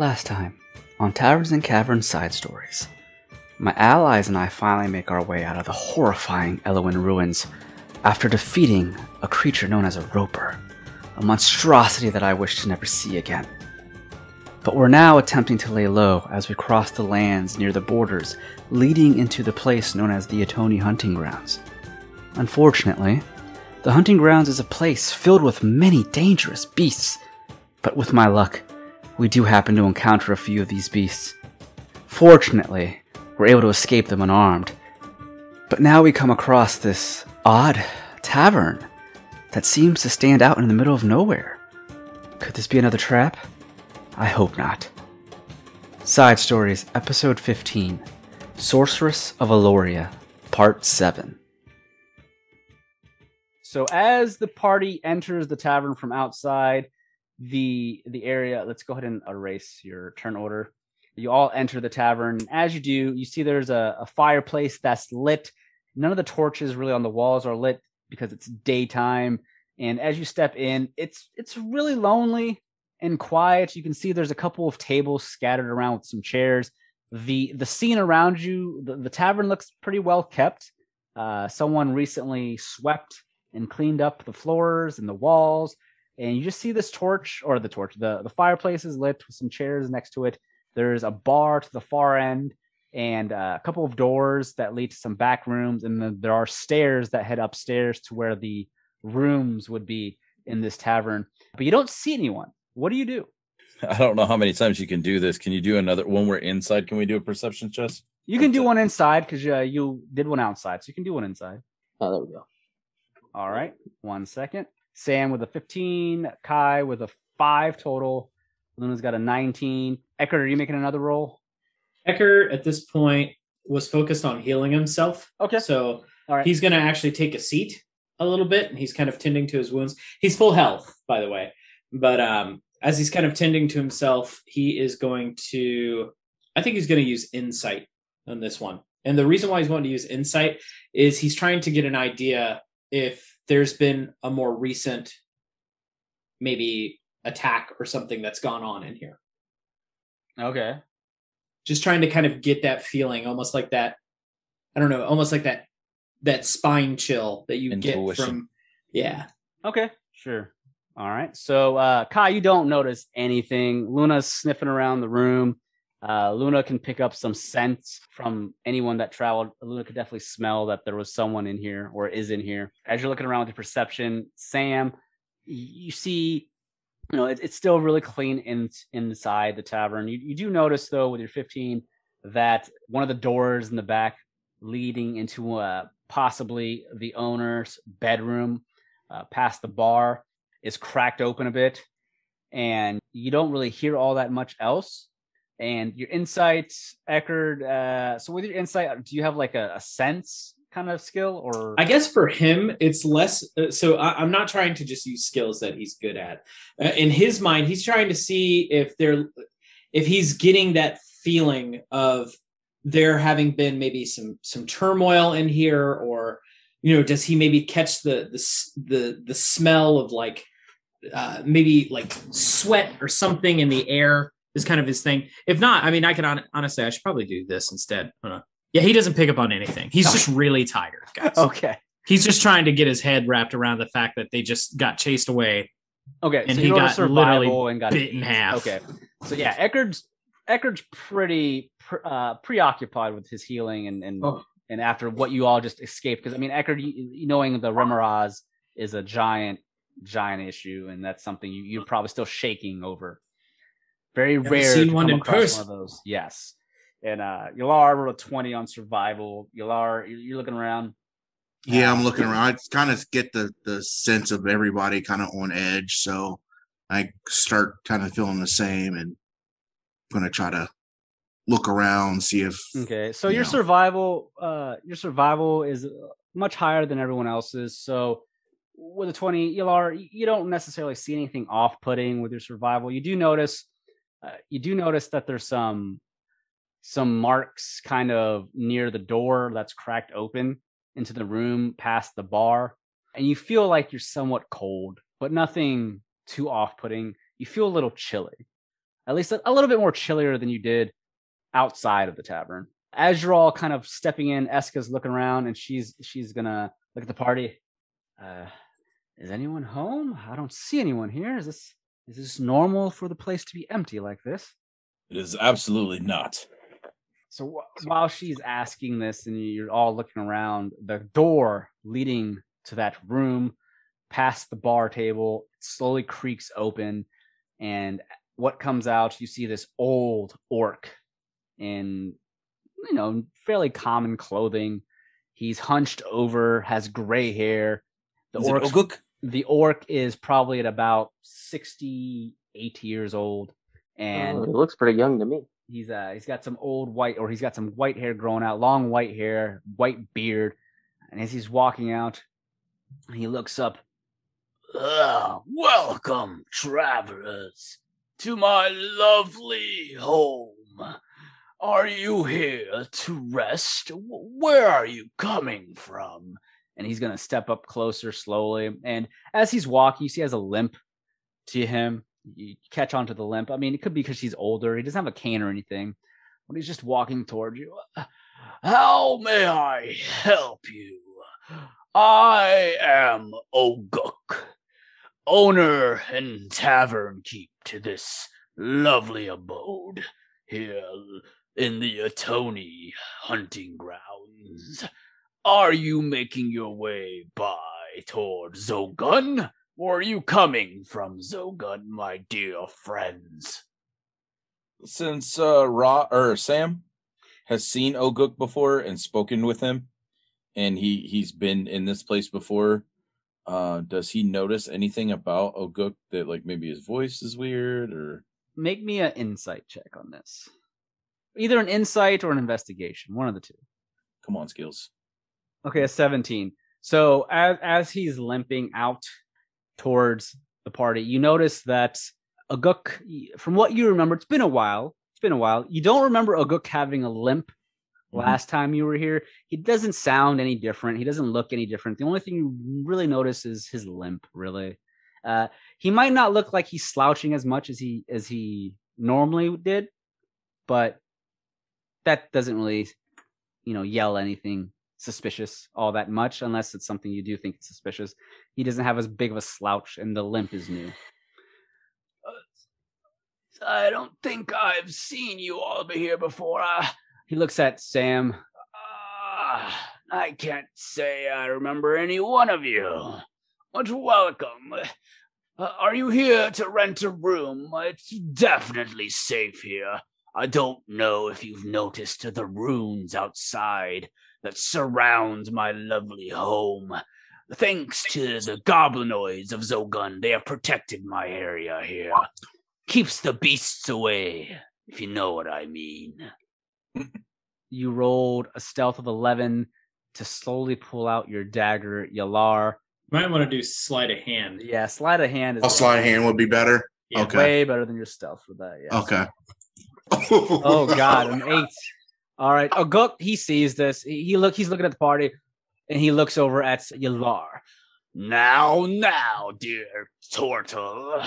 Last time, on Taverns and Caverns Side Stories, my allies and I finally make our way out of the horrifying Elowin ruins after defeating a creature known as a Roper, a monstrosity that I wish to never see again. But we're now attempting to lay low as we cross the lands near the borders leading into the place known as the Atoni Hunting Grounds. Unfortunately, the hunting grounds is a place filled with many dangerous beasts, but with my luck, we do happen to encounter a few of these beasts. Fortunately, we're able to escape them unarmed. But now we come across this odd tavern that seems to stand out in the middle of nowhere. Could this be another trap? I hope not. Side Stories, Episode 15 Sorceress of Eloria, Part 7. So, as the party enters the tavern from outside the the area, let's go ahead and erase your turn order. You all enter the tavern. As you do, you see there's a, a fireplace that's lit. None of the torches really on the walls are lit because it's daytime. And as you step in, it's it's really lonely and quiet. You can see there's a couple of tables scattered around with some chairs. The the scene around you, the, the tavern looks pretty well kept. Uh, someone recently swept and cleaned up the floors and the walls. And you just see this torch or the torch, the, the fireplace is lit with some chairs next to it. There's a bar to the far end and uh, a couple of doors that lead to some back rooms. And then there are stairs that head upstairs to where the rooms would be in this tavern. But you don't see anyone. What do you do? I don't know how many times you can do this. Can you do another when we're inside? Can we do a perception check? You can do one inside because uh, you did one outside, so you can do one inside. Oh, there we go. All right, one second. Sam with a 15, Kai with a five total. Luna's got a 19. Eckert, are you making another roll? Eckert at this point was focused on healing himself. Okay. So All right. he's going to actually take a seat a little bit and he's kind of tending to his wounds. He's full health, by the way. But um, as he's kind of tending to himself, he is going to, I think he's going to use insight on this one. And the reason why he's going to use insight is he's trying to get an idea if there's been a more recent, maybe attack or something that's gone on in here. Okay. just trying to kind of get that feeling almost like that i don't know almost like that that spine chill that you get from yeah Okay. Sure. All right. So, uh, Kai, you don't notice anything. Luna's sniffing around the room. Uh, Luna can pick up some scents from anyone that traveled. Luna could definitely smell that there was someone in here or is in here. As you're looking around with your perception, Sam, you see, you know, it, it's still really clean in, inside the tavern. You, you do notice, though, with your 15, that one of the doors in the back leading into uh, possibly the owner's bedroom uh, past the bar is cracked open a bit and you don't really hear all that much else and your insights eckerd uh so with your insight do you have like a, a sense kind of skill or? I guess for him it's less uh, so I, i'm not trying to just use skills that he's good at. Uh, in his mind he's trying to see if they're if he's getting that feeling of there having been maybe some some turmoil in here or you know does he maybe catch the the the, the smell of like uh, maybe like sweat or something in the air is kind of his thing. If not i mean i can hon- honestly i should probably do this instead. Yeah he doesn't pick up on anything. He's just really tired guys. Okay. He's just trying to get his head wrapped around the fact that they just got chased away. Okay and so he got literally and got bit in half. okay. So yeah eckerd's eckerd's pretty uh preoccupied with his healing and and Oh. and after what you all just escaped. Because i mean you knowing the remorhaz is a giant giant issue and that's something you, you're probably still shaking over very Never rare seen to one come in person. one of those yes and uh Yalar rolled a 20 on survival Yalar you're, you're looking around Yeah, I'm Uh, looking around. I kind of get the the sense of everybody kind of on edge, so I start kind of feeling the same, and gonna try to look around, see if Okay, so you your know. survival, uh, your survival is uh, much higher than everyone else's. So with a twenty, Yalar, y- you don't necessarily see anything off-putting with your survival. You do notice, uh, you do notice that there's some some marks kind of near the door that's cracked open into the room past the bar, and you feel like you're somewhat cold, but nothing too off-putting. You feel a little chilly at least a, a little bit more chillier than you did outside of the tavern. As you're all kind of stepping in, Eska's looking around and she's she's gonna look at the party. Uh, is anyone home? I don't see anyone here. Is this is this normal for the place to be empty like this? It is absolutely not. So wh- while she's asking this and you're all looking around, the door leading to that room past the bar table slowly creaks open and what comes out you see this old orc in you know fairly common clothing he's hunched over has gray hair the orc? The orc is probably at about 68 years old and Oh, it looks pretty young to me. he's uh he's got some old white or he's got some white hair growing out long white hair white beard and as he's walking out he looks up. "Ah, welcome travelers to my lovely home. Are you here to rest? Where are you coming from and he's gonna step up closer slowly and as he's walking you see he has a limp to him you catch onto the limp. I mean, it could be because he's older. He doesn't have a cane or anything. But he's just walking towards you. How may I help you? I am Oguk, owner and tavern keep to this lovely abode here in the Atoni hunting grounds. Are you making your way by towards Zogun? Or are you coming from Zogun, my dear friends? Since uh Ra or Sam has seen Oguk before and spoken with him, and he he's been in this place before, uh, does he notice anything about Oguk that like maybe his voice is weird or Make me an insight check on this. Either an insight or an investigation, one of the two. come on skills? Okay, a 17. So as as he's limping out towards the party, you notice that Aguk, from what you remember, it's been a while. It's been a while. You don't remember Aguk having a limp Mhm. last time you were here. He doesn't sound any different. He doesn't look any different. The only thing you really notice is his limp, really. Uh, he might not look like he's slouching as much as he as he normally did, but that doesn't really, you know, yell anything suspicious all that much unless it's something you do think is suspicious. He doesn't have as big of a slouch, and the limp is new. Uh, I don't think I've seen you all be here before. Uh, he looks at Sam. Uh, I can't say I remember any one of you. But welcome. Uh, are you here to rent a room? It's definitely safe here. I don't know if you've noticed the runes outside that surround my lovely home. Thanks to the goblinoids of Zogun, they have protected my area here. Keeps the beasts away, if you know what I mean. you rolled a stealth of 11 to slowly pull out your dagger, Yalar. Might want to do sleight of hand. Yeah, sleight of hand is A sleight of hand would be better. Yeah. Okay. way better than your stealth for that. Yeah. Okay. Oh God, an eight. All right. Oh. He sees this. He look. He's looking at the party, and he looks over at Yalar. Now, now, dear turtle,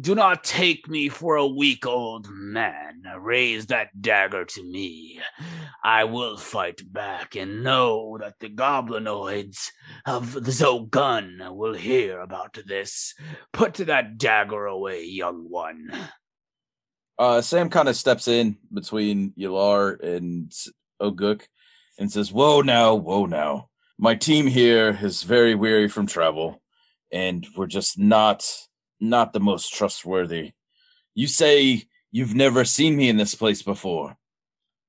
do not take me for a weak old man. Raise that dagger to me. I will fight back and know that the goblinoids of the Zogun will hear about this. Put that dagger away, young one. Uh, Sam kind of steps in between Yalar and Oguk and says, Whoa now, whoa now. My team here is very weary from travel, and we're just not not the most trustworthy. You say you've never seen me in this place before.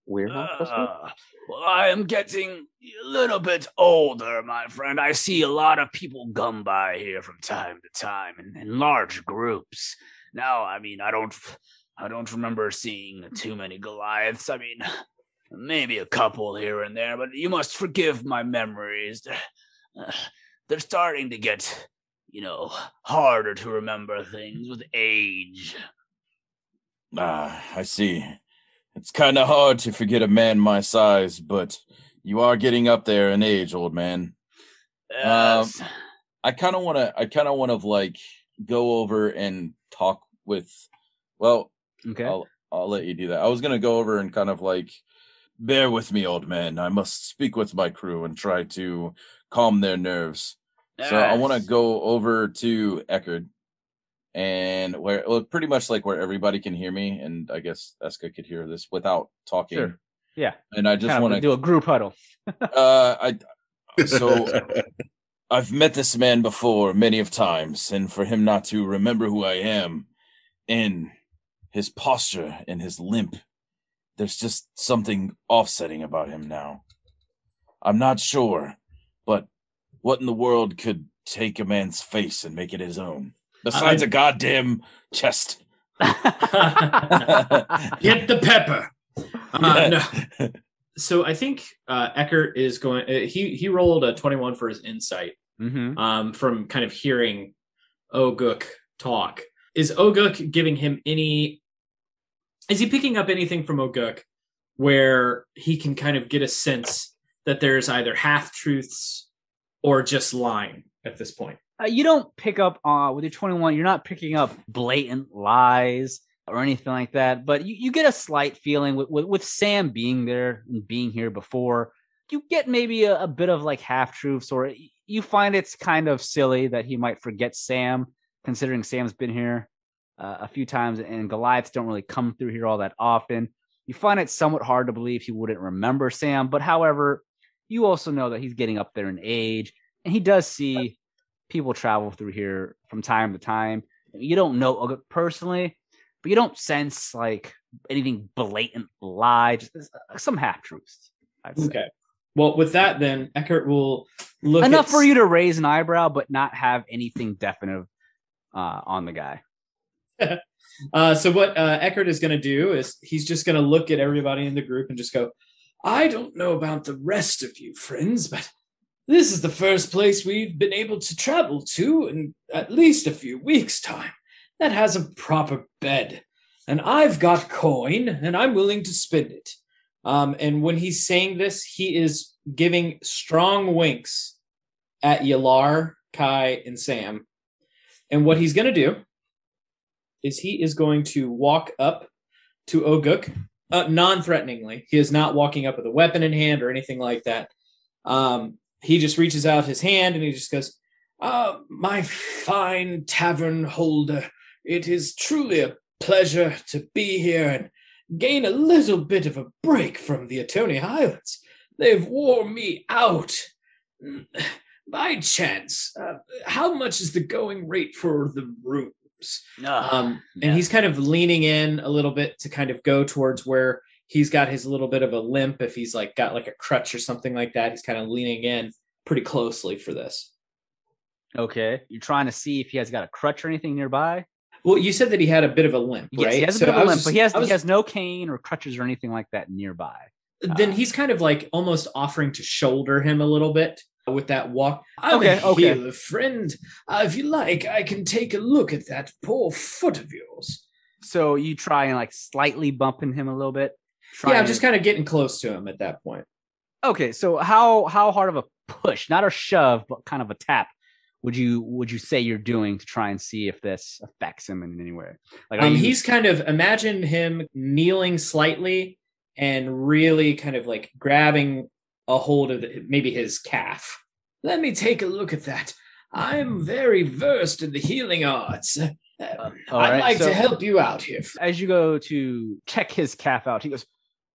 We're not trustworthy. Uh, well, I am getting a little bit older, my friend. I see a lot of people come by here from time to time in, in large groups. Now, I mean, I don't, I don't remember seeing too many Goliaths. I mean, maybe a couple here and there, but you must forgive my memories. Uh, they're starting to get, you know, harder to remember things with age. Ah, I see. It's kind of hard to forget a man my size, but you are getting up there in age, old man. Yes. I kind of want to. I kind of want to like go over and talk with. Well, Okay. I'll I'll let you do that. I was gonna go over and kind of like bear with me, old man. I must speak with my crew and try to calm their nerves. So I want to go over to Eckerd and where well, pretty much like where everybody can hear me, and I guess Eska could hear this without talking. Sure. Yeah. And I just want to do a group huddle. uh I so I've met this man before many of times, and for him not to remember who I am in his posture and his limp, there's just something offsetting about him now. I'm not sure, but what in the world could take a man's face and make it his own? Besides I- a goddamn chest. Get the pepper. Uh, no. So I think uh, Eckert is going. Uh, he he rolled a twenty one for his insight hmm um, from kind of hearing Oguk talk. Is Oguk giving him any? Is he picking up anything from Oguk where he can kind of get a sense that there's either half truths or just lying at this point? Uh, you don't pick up uh, with your 21. You're not picking up blatant lies or anything like that. But you, you get a slight feeling with, with with Sam being there and being here before. You get maybe a, a bit of like half truths, or you find it's kind of silly that he might forget Sam, considering Sam's been here uh, a few times, and Goliaths don't really come through here all that often. You find it somewhat hard to believe he wouldn't remember Sam, but however, you also know that he's getting up there in age, and he does see people travel through here from time to time. You don't know personally, but you don't sense like anything blatant lie, just uh, some half truths. Okay. Well, with that, then Eckert will look Enough at- for you to raise an eyebrow, but not have anything definite uh, on the guy. Uh, so what uh, Eckert is going to do is he's just going to look at everybody in the group and just go, "I don't know about the rest of you friends, but this is the first place we've been able to travel to in at least a few weeks' time that has a proper bed, and I've got coin and I'm willing to spend it." Um, and when he's saying this, he is giving strong winks at Yalar, Kai, and Sam. And what he's going to do is he is going to walk up to Oguk uh, non-threateningly. He is not walking up with a weapon in hand or anything like that. Um, he just reaches out his hand and he just goes, uh, "My fine tavern holder, it is truly a pleasure to be here and gain a little bit of a break from the Atoni Highlands. They've worn me out. By chance, uh, how much is the going rate for the rooms?" um, and he's kind of leaning in a little bit to kind of go towards where he's got his little bit of a limp if he's like got like a crutch or something like that he's kind of leaning in pretty closely for this. Okay, you're trying to see if he has got a crutch or anything nearby. well you said that he had a bit of a limp Yes, right? he has a So bit of a limp, just- but he has was- he has no cane or crutches or anything like that nearby. then uh, he's kind of like almost offering to shoulder him a little bit with that walk I'm Okay, a okay. healer, friend uh, if you like i can take a look at that poor foot of yours So you try and like slightly bumping him a little bit. yeah i'm trying- just kind of getting close to him at that point Okay, so how how hard of a push, not a shove, but kind of a tap, would you would you say you're doing to try and see if this affects him in any way? Like, Um, you- he's kind of imagine him kneeling slightly and really kind of like grabbing a hold of the, maybe his calf. Let me take a look at that. I'm very versed in the healing arts. All I'd right, like so- to help you out here. as you go to check his calf out, he goes.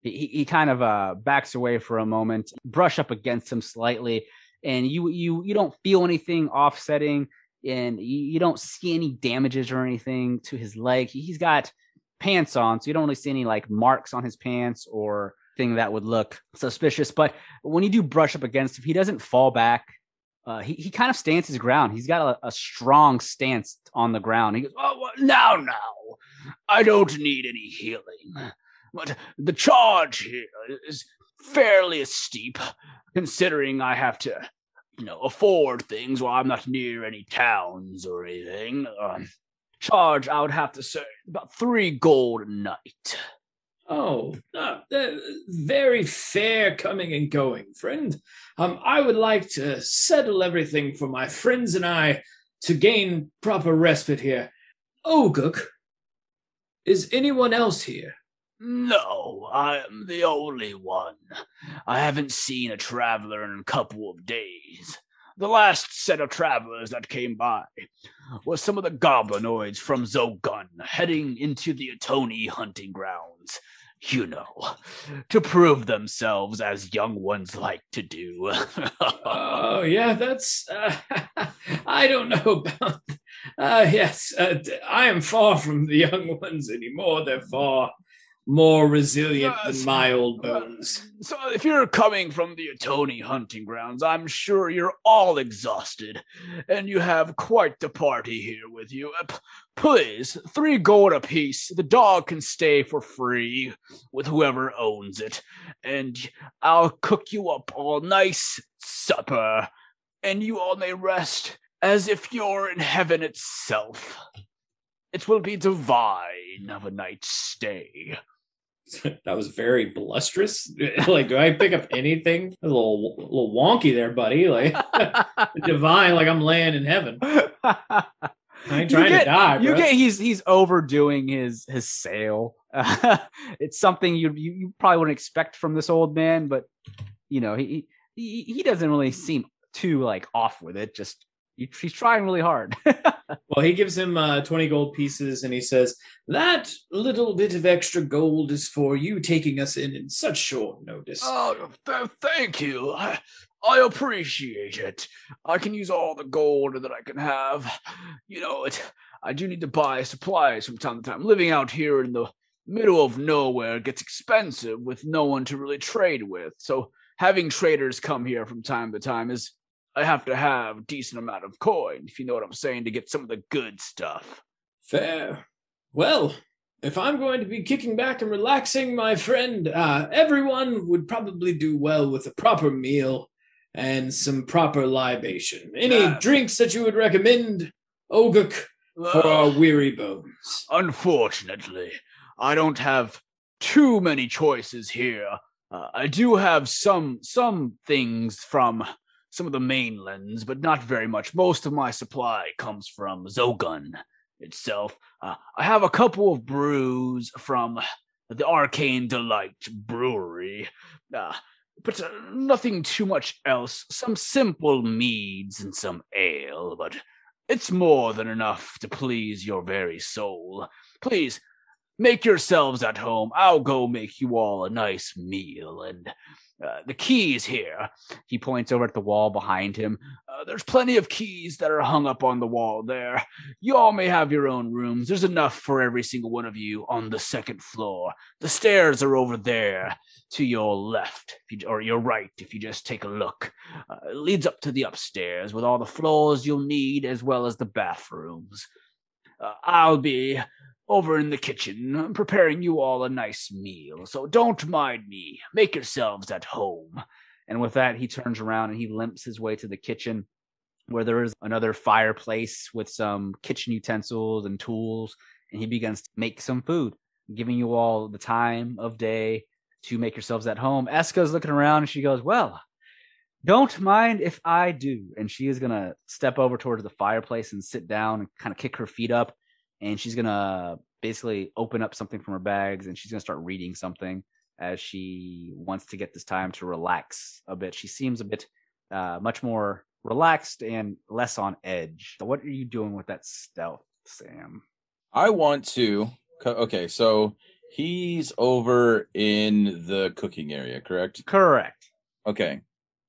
He, he kind of uh, backs away for a moment, brush up against him slightly, and you you you don't feel anything offsetting, and you, you don't see any damages or anything to his leg. He's got pants on, so you don't really see any like marks on his pants or thing that would look suspicious. But when you do brush up against him, he doesn't fall back. Uh, he he kind of stands his ground. He's got a, a strong stance on the ground. He goes, "Oh, now, now, I don't need any healing, but the charge here is fairly steep, considering I have to, you know, afford things while I'm not near any towns or anything. Um, charge, I would have to say, about three gold a night." Oh, uh, uh, very fair coming and going, friend. Um, I would like to settle everything for my friends and I to gain proper respite here. Oguk, Is anyone else here? No, I am the only one. I haven't seen a traveler in a couple of days. The last set of travelers that came by was some of the goblinoids from Zogun heading into the Atoni hunting grounds. You know, to prove themselves as young ones like to do. Oh, yeah, that's. Uh, I don't know about. Uh, yes, uh, I am far from the young ones anymore. They're far more resilient than my old bones. So if you're coming from the Atoni hunting grounds, I'm sure you're all exhausted, and you have quite the party here with you. Uh, p- Please, three gold apiece. The dog can stay for free with whoever owns it, and I'll cook you up all nice supper, and you all may rest as if you're in heaven itself. It will be divine of a night's stay. that was very blusterous. like, do I pick up anything? A little, a little wonky there, buddy. Like divine, like I'm laying in heaven. I ain't trying get- to die, you bro. get he's he's overdoing his his sale. it's something you, you you probably wouldn't expect from this old man, but you know he he he doesn't really seem too like off with it. Just he- he's trying really hard. Well, he gives him uh, 20 gold pieces and he says, That little bit of extra gold is for you taking us in in such short notice. Oh, th- thank you. I, I appreciate it. I can use all the gold that I can have. You know, it. I do need to buy supplies from time to time. Living out here in the middle of nowhere gets expensive with no one to really trade with. So having traders come here from time to time is. I have to have a decent amount of coin, if you know what I'm saying, to get some of the good stuff. Fair. Well, if I'm going to be kicking back and relaxing, my friend, uh, everyone would probably do well with a proper meal and some proper libation. Any Yeah. drinks that you would recommend, Oguk, for our weary bones? Unfortunately, I don't have too many choices here. Uh, I do have some some things from some of the mainlands, but not very much. Most of my supply comes from Zogun itself. Uh, I have a couple of brews from the Arcane Delight Brewery, uh, but uh, nothing too much else. Some simple meads and some ale, but it's more than enough to please your very soul. Please make yourselves at home. I'll go make you all a nice meal. And uh, the keys here, he points over at the wall behind him. Uh, there's plenty of keys that are hung up on the wall there. You all may have your own rooms. There's enough for every single one of you on the second floor. The stairs are over there to your left, you, or your right, if you just take a look. Uh, it leads up to the upstairs with all the floors you'll need, as well as the bathrooms. Uh, I'll be over in the kitchen preparing you all a nice meal, so don't mind me. Make yourselves at home. and with that, he turns around and he limps his way to the kitchen, where there is another fireplace with some kitchen utensils and tools, and he begins to make some food, giving you all the time of day to make yourselves at home. Eska's looking around and she goes, Well, don't mind if I do. And she is going to step over towards the fireplace and sit down and kind of kick her feet up. And she's going to basically open up something from her bags and she's going to start reading something as she wants to get this time to relax a bit. She seems a bit uh, much more relaxed and less on edge. What are you doing with that stealth, Sam? I want to. Okay, so he's over in the cooking area, correct? Correct. Okay.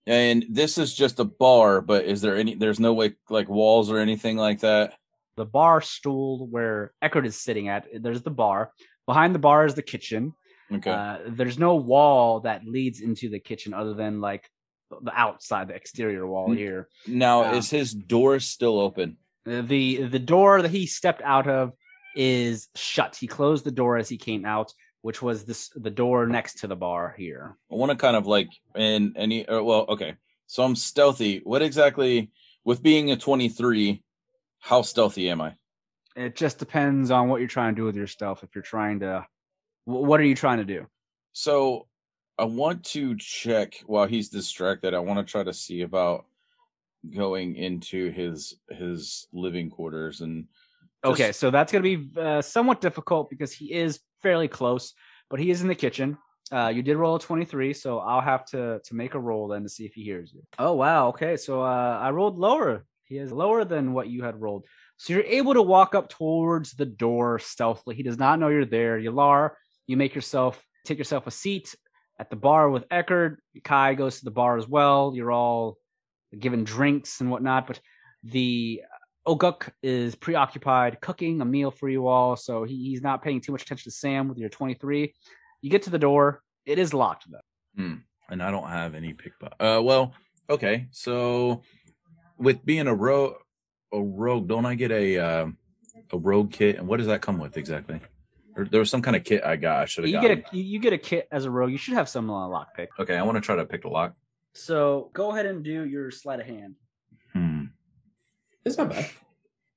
And this is just a bar, but is there any there's no way like walls or anything like that? The bar stool where Eckert is sitting at, there's the bar. Behind the bar is the kitchen. Okay. Uh, there's no wall that leads into the kitchen other than like the outside, the exterior wall here. now um, is his door still open? The the door that he stepped out of is shut. He closed the door as he came out, which was this the door next to the bar here. I want to kind of like in any uh, well, okay. So I'm stealthy. What exactly with being a 23, how stealthy am I? It just depends on what you're trying to do with your stealth. If you're trying to, what are you trying to do? So I want to check while he's distracted. I want to try to see about going into his his living quarters and Okay, so that's going to be uh, somewhat difficult because he is fairly close, but he is in the kitchen. Uh, you did roll a 23, so I'll have to to make a roll then to see if he hears you. Oh wow, okay, so uh, I rolled lower. He is lower than what you had rolled. So you're able to walk up towards the door stealthily. He does not know you're there. Yalar, you make yourself take yourself a seat at the bar with Eckerd. Kai goes to the bar as well. You're all given drinks and whatnot, but the Oguk is preoccupied cooking a meal for you all, so he, he's not paying too much attention to Sam with your 23. You get to the door. It is locked though. and I don't have any pickpocket. Uh, well, okay. So with being a rogue, a rogue, don't I get a uh, a rogue kit? And what does that come with exactly? Or there was some kind of kit I got. I should have You got. get a you you get a kit as a rogue. You should have some uh, lockpick. Okay, I want to try to pick the lock. So go ahead and do your sleight of hand. Hmm. It's not bad.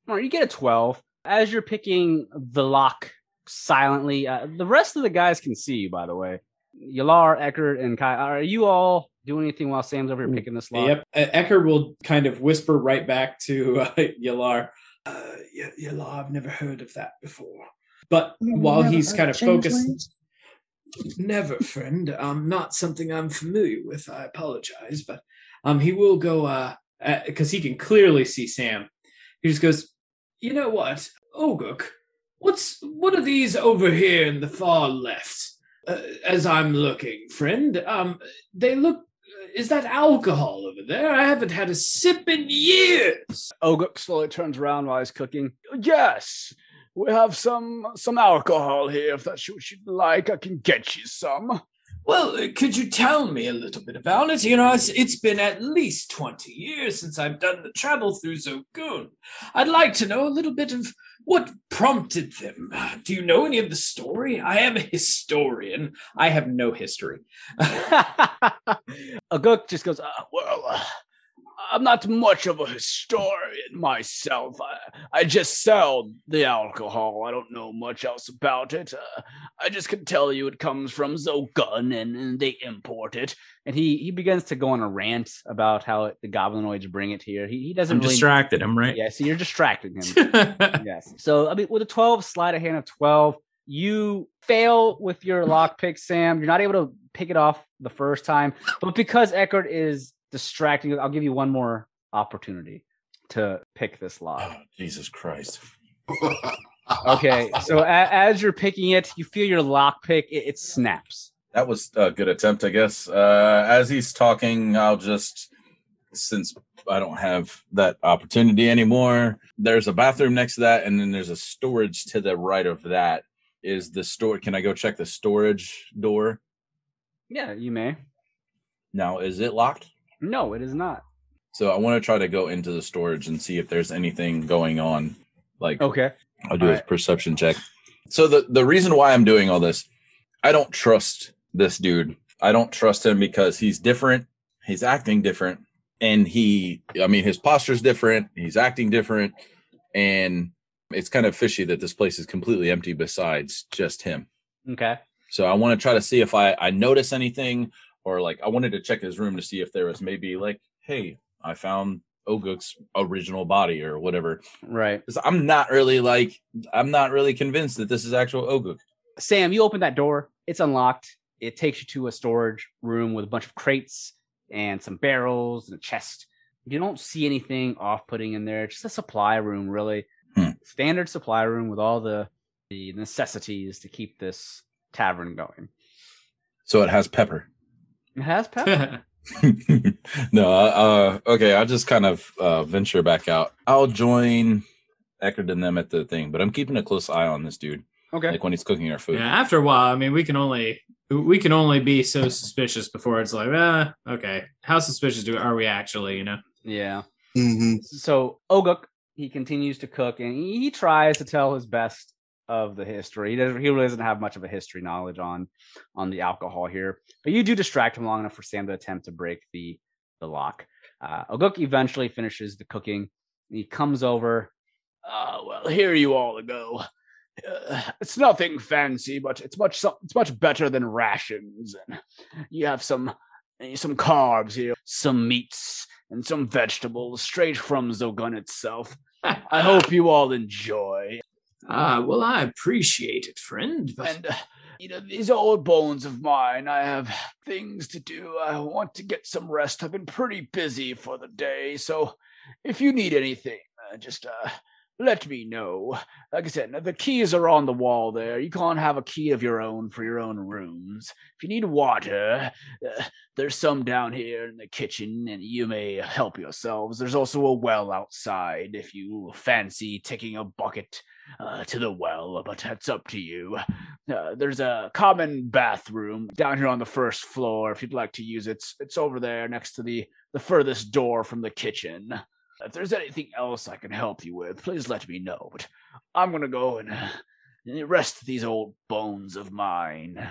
All right, you get a 12. As you're picking the lock silently, uh, the rest of the guys can see you, by the way. Yalar, Eckert, and Kai, are you all doing anything while Sam's over here picking this lock? Yep. Uh, Ecker will kind of whisper right back to uh, Yalar. Uh, Y- Yalar, I've never heard of that before. But while he's kind of focused, never, friend. Um, not something I'm familiar with. I apologize, but um, he will go. Uh, because he can clearly see Sam. He just goes, you know what, Oguk, what's what are these over here in the far left? Uh, as I'm looking, friend, um, they look is that alcohol over there? I haven't had a sip in years. Oguk slowly turns around while he's cooking. Yes, we have some some alcohol here. If that's what you'd like, I can get you some. Well, uh, could you tell me a little bit about it? You know, it's, it's been at least 20 years since I've done the travel through Zogun. I'd like to know a little bit of what prompted them. Do you know any of the story? I am a historian. I have no history. Oguk just goes, uh, well, uh, I'm not much of a historian myself. I, I just sell the alcohol. I don't know much else about it. Uh, I just can tell you it comes from Zogun and, and they import it. And he, he begins to go on a rant about how it, the goblinoids bring it here. He, he doesn't really. distracted. I'm right. Yeah, so you're distracting him. yes. So I mean, with a 12 sleight of hand of 12, you fail with your lockpick, Sam. You're not able to pick it off the first time, but because Eckert is distracting, I'll give you one more opportunity to pick this lock. Oh, Jesus Christ. Okay, so a- as you're picking it, you feel your lockpick, it, it snaps. That was a good attempt, I guess. Uh, as he's talking, I'll just, since I don't have that opportunity anymore, there's a bathroom next to that, and then there's a storage to the right of that. Is the store? Can I go check the storage door? Yeah, you may. Now, is it locked? No, it is not. So I want to try to go into the storage and see if there's anything going on. Like, Okay. I'll do a Alright. perception check. So the the reason why I'm doing all this, I don't trust this dude. I don't trust him because he's different. He's acting different, and he, I mean, his posture's different. He's acting different, and it's kind of fishy that this place is completely empty besides just him. Okay. So I want to try to see if I I notice anything, or like I wanted to check his room to see if there was maybe like, hey, I found Oguk's original body or whatever. Right. 'Cause I'm not really like I'm not really convinced that this is actual Oguk. Sam, you open that door. It's unlocked. It takes you to a storage room with a bunch of crates and some barrels and a chest. You don't see anything off-putting in there. Just a supply room, really. Hmm. Standard supply room with all the the necessities to keep this tavern going. So it has pepper. It has pepper. no, uh, uh, okay. I'll just kind of uh, venture back out. I'll join Eckerd and them at the thing, but I'm keeping a close eye on this dude. okay. Like when he's cooking our food. Yeah, after a while, I mean, we can only we can only be so suspicious before it's like, ah, okay, how suspicious do are we actually? You know? Yeah. hmm So Oguk, he continues to cook and he, he tries to tell his best of the history. He doesn't he really doesn't have much of a history knowledge on on the alcohol here. But you do distract him long enough for Sam to attempt to break the the lock. Uh, Oguk eventually finishes the cooking. He comes over. Uh, well, here you all go. Uh, it's nothing fancy, but it's much it's much better than rations. And you have some some carbs here, some meats, and some vegetables straight from Zogun itself. I hope you all enjoy. Ah, well, I appreciate it, friend. But And, uh, you know, these old bones of mine, I have things to do. I want to get some rest. I've been pretty busy for the day. So if you need anything, uh, just uh, let me know. Like I said, the keys are on the wall there. You can't have a key of your own for your own rooms. If you need water, uh, there's some down here in the kitchen, and you may help yourselves. There's also a well outside if you fancy taking a bucket uh, to the well, but that's up to you. Uh, there's a common bathroom down here on the first floor. If you'd like to use it, it's, it's over there next to the the furthest door from the kitchen. If there's anything else I can help you with, please let me know. But I'm gonna go and uh, rest these old bones of mine.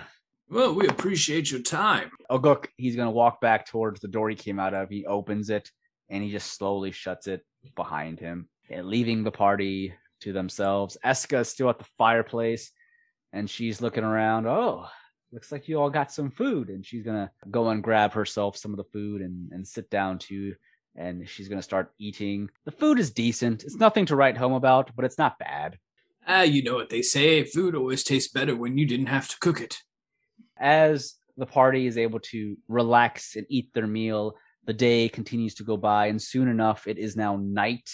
well, we appreciate your time. Oguk, he's gonna walk back towards the door he came out of. He opens it and he just slowly shuts it behind him, and leaving the party to themselves. Eska is still at the fireplace, and she's looking around. Oh, looks like you all got some food, and she's gonna go and grab herself some of the food and and sit down too. And she's gonna start eating. The food is decent. It's nothing to write home about, but it's not bad. Ah, you know what they say food always tastes better when you didn't have to cook it. as the party is able to relax and eat their meal, the day continues to go by, and soon enough, it is now night,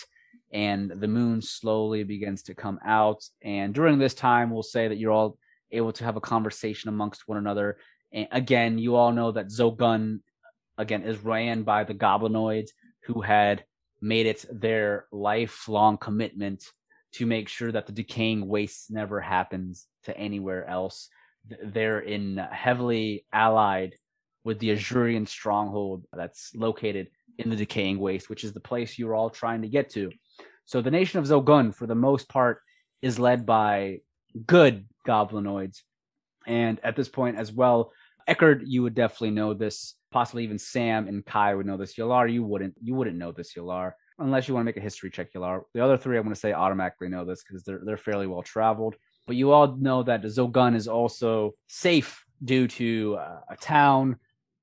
and the moon slowly begins to come out. And during this time, we'll say that you're all able to have a conversation amongst one another. And again, you all know that Zogun, again, is ran by the goblinoids who had made it their lifelong commitment to make sure that the decaying waste never happens to anywhere else they're in heavily allied with the Azurian stronghold that's located in the decaying waste, which is the place you're all trying to get to. So the nation of Zogun, for the most part, is led by good goblinoids. And at this point as well, Eckard, you would definitely know this. Possibly even Sam and Kai would know this. Yalar, you wouldn't. You wouldn't know this, Yalar, unless you want to make a history check, Yalar. The other three, I'm going to say automatically know this because they're they're fairly well traveled. But you all know that Zogun is also safe due to uh, a town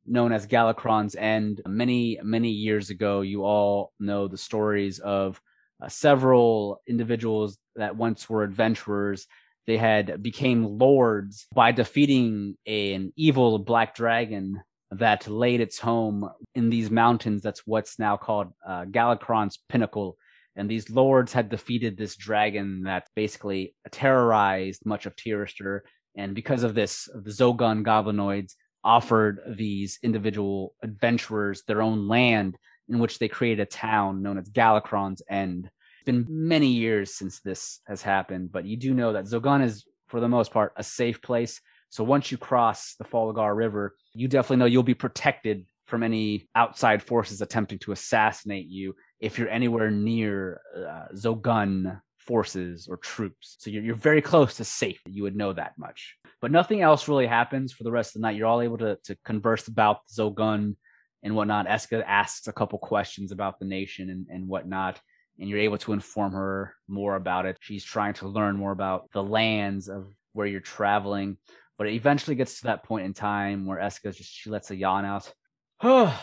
known as Galakron's End. Many, many years ago, you all know the stories of uh, several individuals that once were adventurers. They had became lords by defeating an evil black dragon that laid its home in these mountains. That's what's now called uh, Galakron's Pinnacle and these lords had defeated this dragon that basically terrorized much of Tirister. And because of this, the Zogun goblinoids offered these individual adventurers their own land in which they created a town known as Galakron's End. It's been many years since this has happened, but you do know that Zogun is, for the most part, a safe place. So once you cross the Falagar River, you definitely know you'll be protected from any outside forces attempting to assassinate you if you're anywhere near uh, Zogun forces or troops. So you're, you're very close to safe. You would know that much. But nothing else really happens for the rest of the night. You're all able to, to converse about Zogun and whatnot. Eska asks a couple questions about the nation and, and whatnot. And you're able to inform her more about it. She's trying to learn more about the lands of where you're traveling. But it eventually gets to that point in time where Eska just she lets a yawn out. well,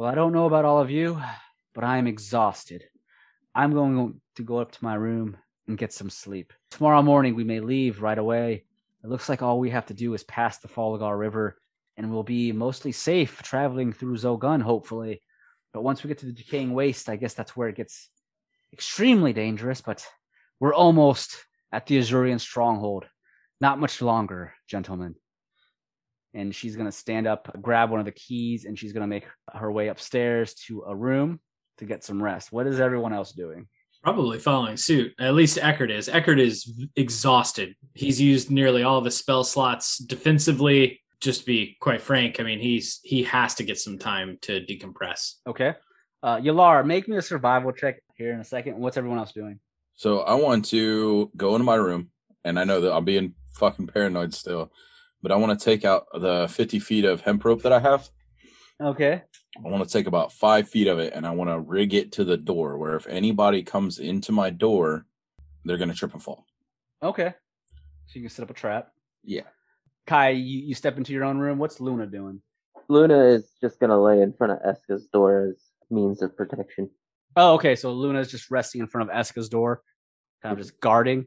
I don't know about all of you, but I am exhausted. I'm going to go up to my room and get some sleep. Tomorrow morning, we may leave right away. It looks like all we have to do is pass the Falagar River, and we'll be mostly safe traveling through Zogun, hopefully. But once we get to the Decaying Waste, I guess that's where it gets extremely dangerous, but we're almost at the Azurian stronghold. Not much longer, gentlemen. And she's going to stand up, grab one of the keys, and she's going to make her way upstairs to a room to get some rest. What is everyone else doing? Probably following suit. At least Eckert is. Eckert is exhausted. He's used nearly all of his spell slots defensively. Just to be quite frank, I mean he's he has to get some time to decompress. Okay. Uh, Yalar, make me a survival check here in a second. What's everyone else doing? So I want to go into my room, and I know that I'm being fucking paranoid still, but I want to take out the 50 feet of hemp rope that I have. Okay. I want to take about five feet of it, and I want to rig it to the door. Where if anybody comes into my door, they're gonna trip and fall. Okay. So you can set up a trap. Yeah. Kai, you, you step into your own room. What's Luna doing? Luna is just gonna lay in front of Eska's door as means of protection. Oh, okay. So Luna's just resting in front of Eska's door, kind of just guarding.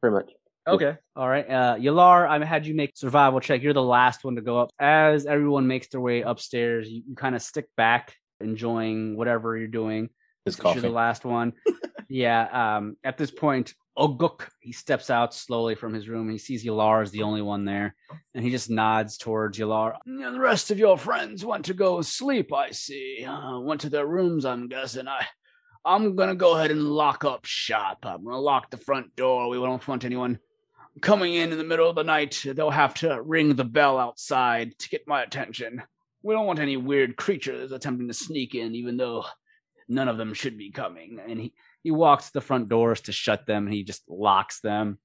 Pretty much. Okay. All right. Uh, Yalar, I had you make survival check. You're the last one to go up. As everyone makes their way upstairs, you, you kind of stick back, enjoying whatever you're doing. His since You're the last one. yeah. Um, at this point, Oguk, he steps out slowly from his room. He sees Yalar is the only one there, and he just nods towards Yalar. The rest of your friends went to go sleep, I see. Uh, went to their rooms, I'm guessing. I, I'm gonna go ahead and lock up shop. I'm gonna lock the front door. We don't want anyone coming in in the middle of the night. They'll have to ring the bell outside to get my attention. We don't want any weird creatures attempting to sneak in, even though none of them should be coming. And he, he walks to the front doors to shut them. And he just locks them.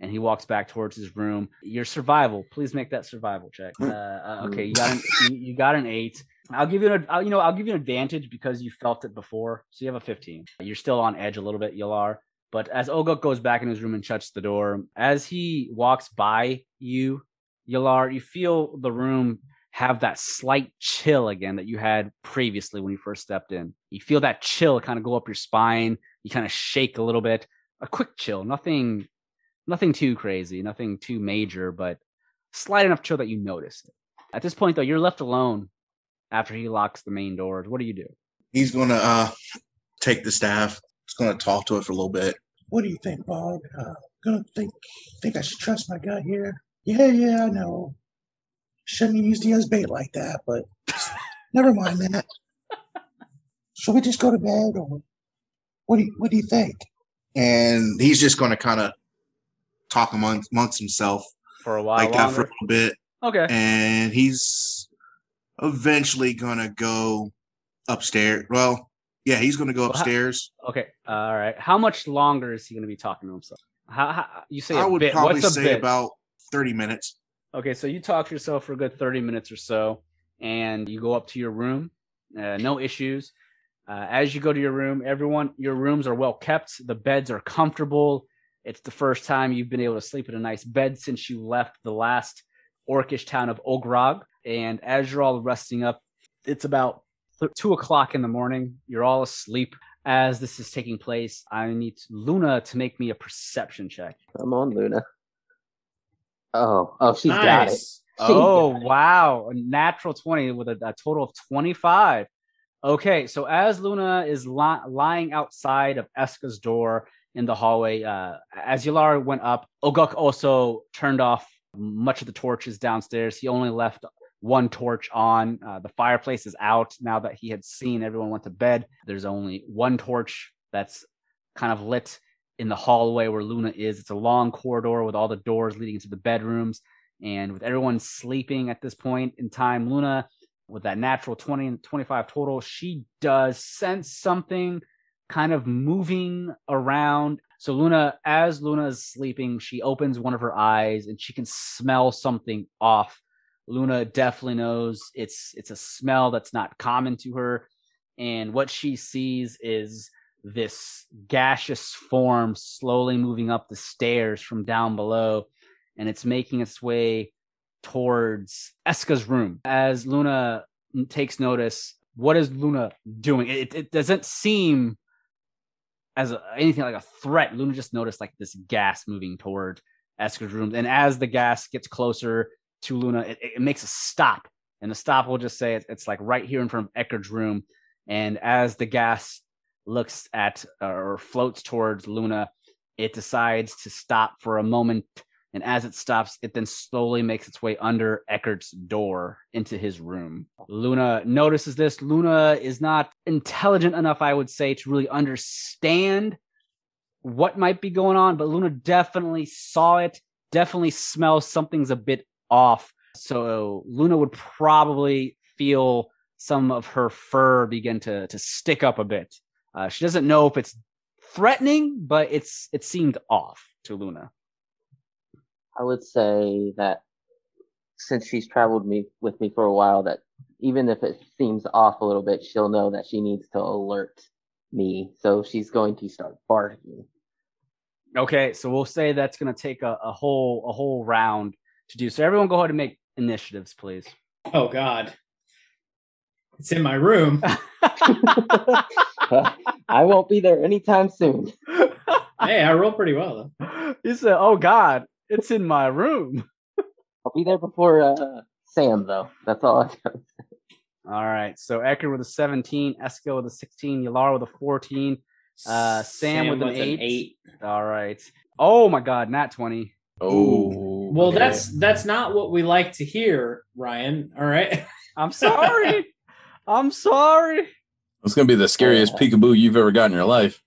And he walks back towards his room. Your survival. Please make that survival check. Uh, uh, okay, you got an you, got an eight. I'll give you an you know I'll give you an advantage because you felt it before. So you have a fifteen. You're still on edge a little bit, Yalar. But as Oguk goes back in his room and shuts the door, as he walks by you, Yalar, you feel the room have that slight chill again that you had previously when you first stepped in. You feel that chill kind of go up your spine. You kind of shake a little bit. A quick chill, nothing nothing too crazy, nothing too major, but slight enough chill that you notice it. At this point though, you're left alone after he locks the main doors. What do you do? He's gonna uh take the staff. He's gonna talk to it for a little bit. What do you think, Bog? Uh, gonna think think I should trust my gut here? Yeah, yeah, I know. Shouldn't have used you as bait like that, but never mind that. Should we just go to bed, or what do you what do you think? And he's just gonna kind of talk amongst, amongst himself For a while like that for a little bit. Okay. and he's eventually gonna go upstairs. Well, yeah, he's gonna go Well, how- upstairs. Okay. All right. How much longer is he going to be talking to himself? How, how you say I a would bit? probably What's say bit? about thirty minutes. Okay, so you talk to yourself for a good 30 minutes or so, and you go up to your room. Uh, no issues. Uh, as you go to your room, everyone, your rooms are well kept. The beds are comfortable. It's the first time you've been able to sleep in a nice bed since you left the last orcish town of Ogrog. And as you're all resting up, it's about th- two o'clock in the morning. You're all asleep. As this is taking place, I need Luna to make me a perception check. Come on, Luna. Oh, oh, she's got it. nice. Oh wow, a natural twenty with a, a total of twenty-five. Okay, so as Luna is li- lying outside of Eska's door in the hallway, uh, as Yalar went up, Oguk also turned off much of the torches downstairs. He only left one torch on. Uh, the fireplace is out now that he had seen everyone went to bed. There's only one torch that's kind of lit in the hallway where Luna is. It's a long corridor with all the doors leading into the bedrooms. And with everyone sleeping at this point in time, Luna, with that natural 20 and 25 total, she does sense something kind of moving around. So Luna, as Luna is sleeping, she opens one of her eyes and she can smell something off. Luna definitely knows it's it's a smell that's not common to her. And what she sees is this gaseous form slowly moving up the stairs from down below and it's making its way towards Eska's room. As Luna takes notice, what is Luna doing? It, it doesn't seem as a, anything like a threat. Luna just noticed like this gas moving toward Eska's room, and as the gas gets closer to Luna, it, it makes a stop, and the stop will just say it's, it's like right here in front of Eckert's room. And as the gas looks at or floats towards Luna, it decides to stop for a moment. And as it stops, it then slowly makes its way under Eckert's door into his room. Luna notices this. Luna is not intelligent enough, I would say, to really understand what might be going on, but Luna definitely saw it, definitely smells something's a bit off. So Luna would probably feel some of her fur begin to, to stick up a bit. Uh, she doesn't know if it's threatening, but it's it seemed off to Luna. I would say that since she's traveled me with me for a while, that even if it seems off a little bit, she'll know that she needs to alert me. So she's going to start barking. Okay, so we'll say that's going to take a, a whole a whole round to do. So everyone, go ahead and make initiatives, please. Oh God. It's in my room. I won't be there anytime soon. hey, I roll pretty well though. he said, "Oh God, it's in my room." I'll be there before uh, Sam, though. That's all I got. All right. So Ecker with a 17, Eska with a 16, Yalar with a 14, uh, Sam, with, an, eight. All right. Oh my God, not 20. Oh, Well, okay. that's that's not what we like to hear, Ryan. All right. I'm sorry. I'm sorry. It's gonna be the scariest Uh, peekaboo you've ever got in your life.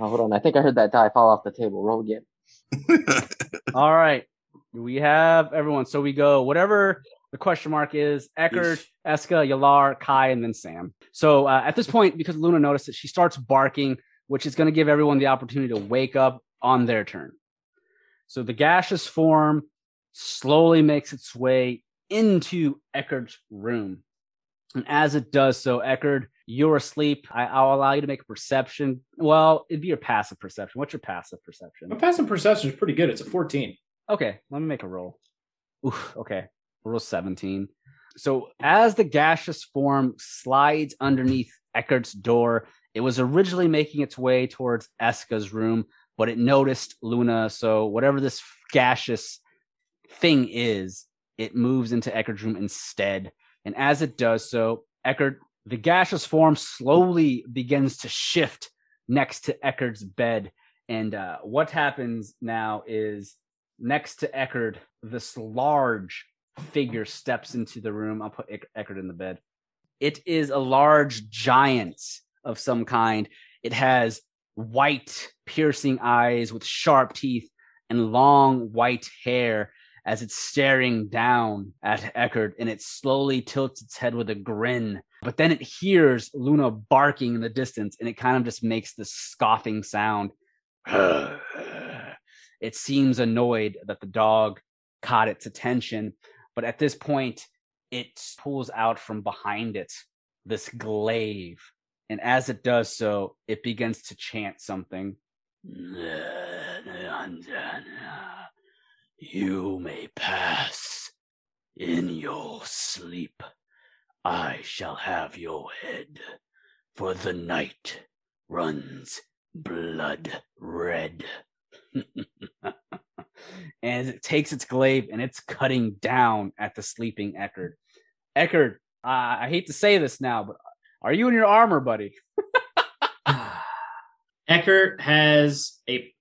Oh, hold on. I think I heard that die fall off the table. Roll again. All right. We have everyone. So we go whatever the question mark is Eckert, Eska, Yalar, Kai, and then Sam. So uh, at this point, because Luna noticed it, she starts barking, which is going to give everyone the opportunity to wake up on their turn. So the gaseous form slowly makes its way into Eckert's room. And as it does so, Eckert, you're asleep. I, I'll allow you to make a perception. Well, it'd be your passive perception. What's your passive perception? My passive perception is pretty good. It's a 14. Okay, let me make a roll. Oof, okay, roll 17. So as the gaseous form slides underneath Eckert's door, it was originally making its way towards Eska's room, but it noticed Luna. So whatever this gaseous thing is, it moves into Eckert's room instead. And as it does so, Eckert, the gaseous form slowly begins to shift next to Eckert's bed. And uh, what happens now is next to Eckert, this large figure steps into the room. I'll put Eck- Eckert in the bed. It is a large giant of some kind. It has white, piercing eyes with sharp teeth and long white hair as it's staring down at Eckert and it slowly tilts its head with a grin. But then it hears Luna barking in the distance and it kind of just makes this scoffing sound. it seems annoyed that the dog caught its attention, but at this point, it pulls out from behind it this glaive. And as it does so, it begins to chant something. You may pass in your sleep. I shall have your head, for the night runs blood red. and it takes its glaive and it's cutting down at the sleeping Eckert. Eckert, uh, I hate to say this now, but are you in your armor, buddy? Eckert has a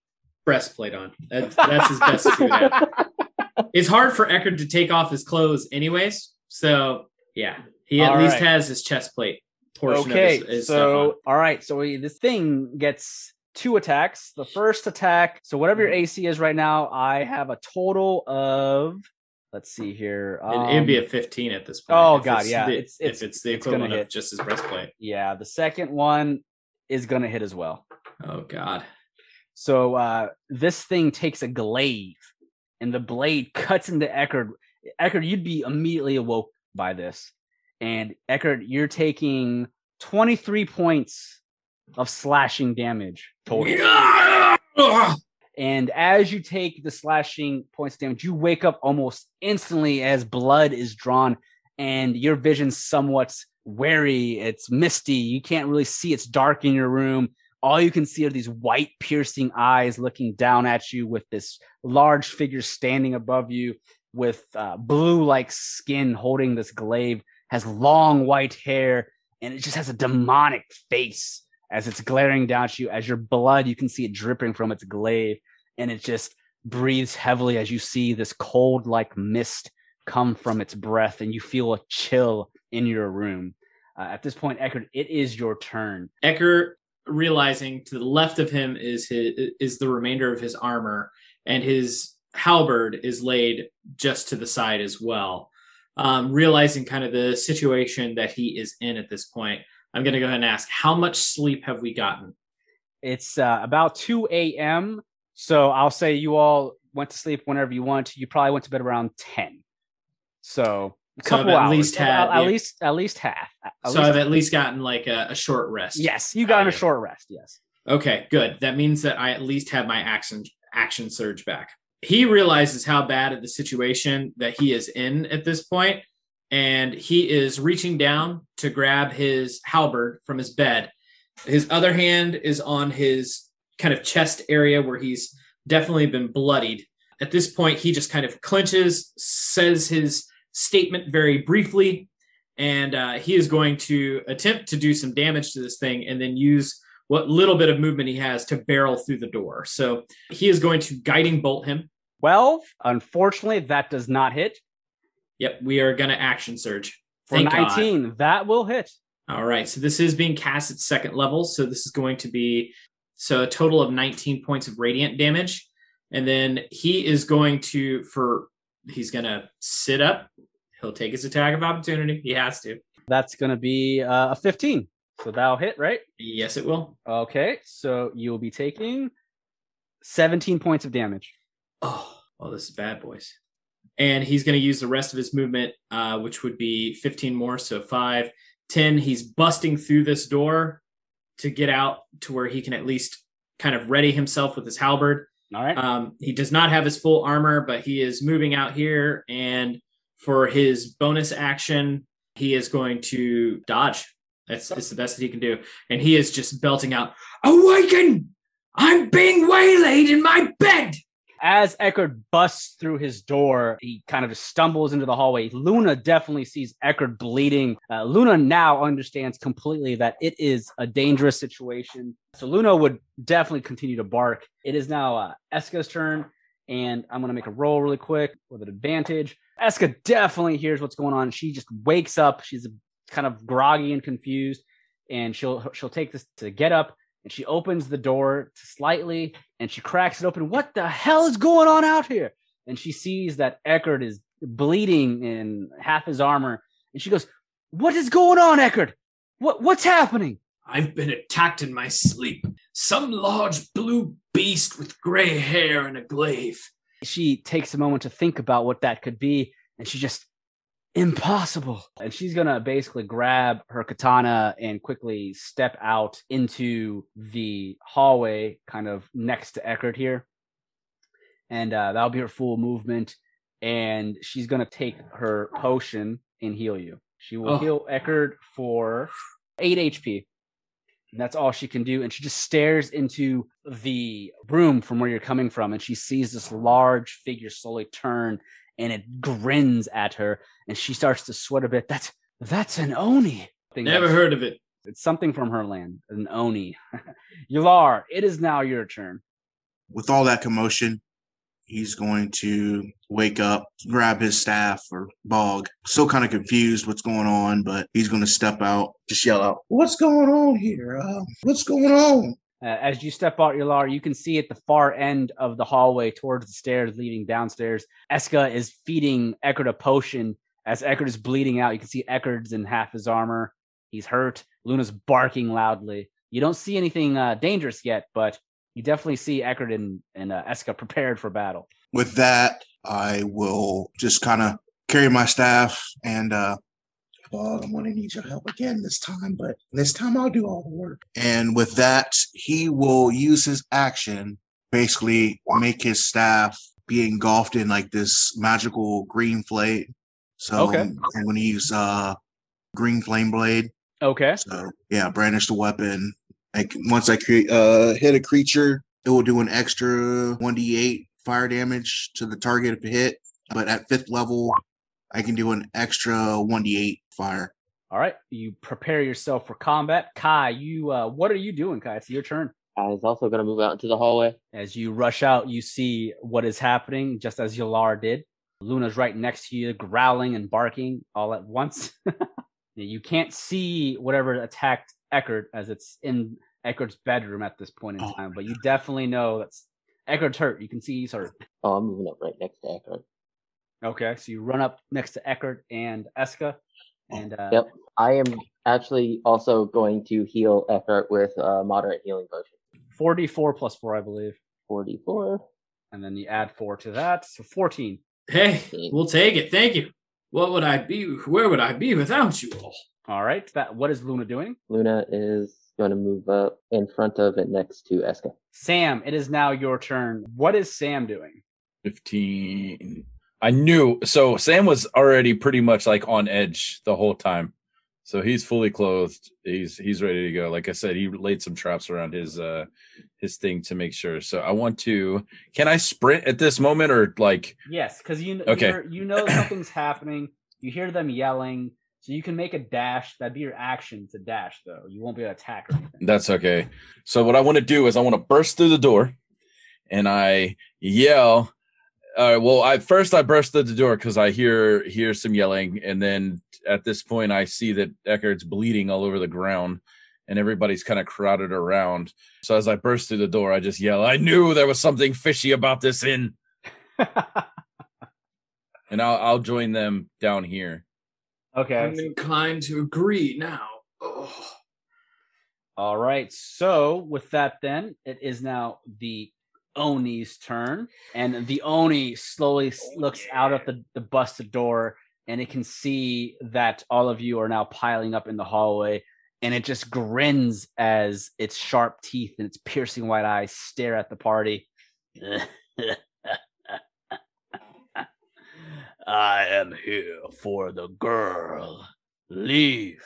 breastplate on. That's, that's his best suit. It's hard for Eckert to take off his clothes, anyways. So yeah, he at All least right. has his chest plate portion okay, of his, his so all right, so we, this thing gets two attacks. The first attack, so whatever your AC is right now, I have a total of. Let's see here. It, it'd be um, a 15 at this point. oh, if God, it's yeah, the- it's- it's- if it's the it's equivalent of just his breastplate. yeah. The second one is gonna hit as well. Oh God. So uh, this thing takes a glaive, and the blade cuts into Eckert. Eckert, you'd be immediately awoke by this, and Eckert, you're taking 23 points of slashing damage total. And as you take the slashing points damage, you wake up almost instantly as blood is drawn, and your vision's somewhat wary. It's misty. You can't really see. It's dark in your room. All you can see are these white, piercing eyes looking down at you with this large figure standing above you with uh, blue like skin holding this glaive, has long white hair, and it just has a demonic face as it's glaring down at you. As your blood, you can see it dripping from its glaive, and it just breathes heavily as you see this cold like mist come from its breath, and you feel a chill in your room. Uh, at this point, Eckert, it is your turn. Eckert realizing to the left of him is his is the remainder of his armor, and his halberd is laid just to the side as well. Um, realizing kind of the situation that he is in at this point, I'm going to go ahead and ask, how much sleep have we gotten? It's uh, about 2 a.m. So I'll say you all went to sleep whenever you want. You probably went to bed around 10. So a So I've at hours. least had- at, yeah. least at least half. At so least- I've at least gotten like a, a short rest. yes, you got Oh, a short rest. Yes. Okay, good. That means that I at least have my action action surge back. He realizes how bad of the situation that he is in at this point, and he is reaching down to grab his halberd from his bed. His other hand is on his kind of chest area where he's definitely been bloodied. At this point, he just kind of clenches, says his statement very briefly, and uh, he is going to attempt to do some damage to this thing and then use what little bit of movement he has to barrel through the door. So he is going to guiding bolt him. 12. Unfortunately, that does not hit. Yep, we are going to action surge. For Thank God. 19, that will hit. All right, so this is being cast at second level, so this is going to be so a total of 19 points of radiant damage, and then he is going to for he's going to sit up. He'll take his attack of opportunity. He has to. That's going to be uh, a 15. So that'll hit, right? Yes, it will. Okay, so you'll be taking 17 points of damage. Oh, oh, this is bad, boys. And he's going to use the rest of his movement, uh, which would be 15 more, so 5, 10. He's busting through this door to get out to where he can at least kind of ready himself with his halberd. All right. Um, he does not have his full armor, but he is moving out here. And for his bonus action, he is going to dodge. That's it's the best that he can do. And he is just belting out, Awaken! I'm being waylaid in my bed! As Eckert busts through his door, he kind of stumbles into the hallway. Luna definitely sees Eckert bleeding. Uh, Luna now understands completely that it is a dangerous situation. So Luna would definitely continue to bark. It is now uh, Eska's turn, and I'm going to make a roll really quick with an advantage. Eska definitely hears what's going on. She just wakes up. She's kind of groggy and confused, and she'll she'll take this to get up and she opens the door slightly and she cracks it open. What the hell is going on out here? And she sees that Eckert is bleeding in half his armor. And she goes, What is going on, Eckert? What what's happening? I've been attacked in my sleep. Some large blue beast with gray hair and a glaive. She takes a moment to think about what that could be, and she just impossible. And she's gonna basically grab her katana and quickly step out into the hallway, kind of next to Eckert here. And uh, that'll be her full movement. And she's gonna take her potion and heal you. She will Oh. heal Eckert for eight HP. And that's all she can do. And she just stares into the room from where you're coming from. And she sees this large figure slowly turn and it grins at her. And she starts to sweat a bit. That's that's an Oni. Thing Never that's- heard of it. It's something from her land, an Oni. Yalar, it is now your turn. With all that commotion, he's going to wake up, grab his staff or bog. Still kind of confused what's going on, but he's going to step out, just yell out, What's going on here? Uh, what's going on? Uh, as you step out, Yalar, you can see at the far end of the hallway towards the stairs leading downstairs, Eska is feeding Eckert a potion. As Eckert is bleeding out, you can see Eckert's in half his armor. He's hurt. Luna's barking loudly. You don't see anything uh, dangerous yet, but you definitely see Eckert and, and uh, Eska prepared for battle. with that, I will just kind of carry my staff and uh I'm going to need your help again this time, but this time I'll do all the work. and with that, he will use his action, basically make his staff be engulfed in like this magical green flame. So Okay. I'm going to use uh green flame blade. Okay. So yeah, brandish the weapon. Like once I create uh hit a creature, it will do an extra one d eight fire damage to the target if it hit. But at fifth level, I can do an extra one d eight fire. All right. You prepare yourself for combat. Kai, you uh, what are you doing, Kai? It's your turn. I is also going to move out into the hallway. As you rush out, you see what is happening, just as Yalar did. Luna's right next to you, growling and barking all at once. you can't see whatever attacked Eckert as it's in Eckert's bedroom at this point in Oh. time, but you definitely know that's Eckert's hurt. You can see he's hurt. Oh, I'm moving up right next to Eckert. Okay, so you run up next to Eckert and Eska, and uh, Yep. I am actually also going to heal Eckert with a moderate healing potion. 44 plus 4, I believe. 44. And then you add 4 to that, so 14. Hey, we'll take it. Thank you. What would I be? Where would I be without you all? All right, that what is Luna doing? Luna is going to move up in front of and next to Eska. Sam, it is now your turn. What is Sam doing? 15. I knew. So Sam was already pretty much like on edge the whole time. So he's fully clothed. He's he's ready to go. Like I said, he laid some traps around his uh his thing to make sure. So I want to. Can I sprint at this moment or like? Yes, because you Okay. you're, know something's happening. You hear them yelling, so you can make a dash. That'd be your action to dash, though. You won't be able to attack or anything. That's okay. So what I want to do is I want to burst through the door, and I yell. Uh, well, I first I burst through the door because I hear hear some yelling, and then at this point I see that Eckert's bleeding all over the ground, and everybody's kind of crowded around. So as I burst through the door, I just yell, "I knew there was something fishy about this inn," and I'll I'll join them down here. Okay. I'm inclined to agree now. Oh. All right. So with that, then it is now the Oni's turn, and the Oni slowly s- oh, looks out of the, the busted door, and it can see that all of you are now piling up in the hallway, and it just grins as its sharp teeth and its piercing white eyes stare at the party. I am here for the girl. Leave,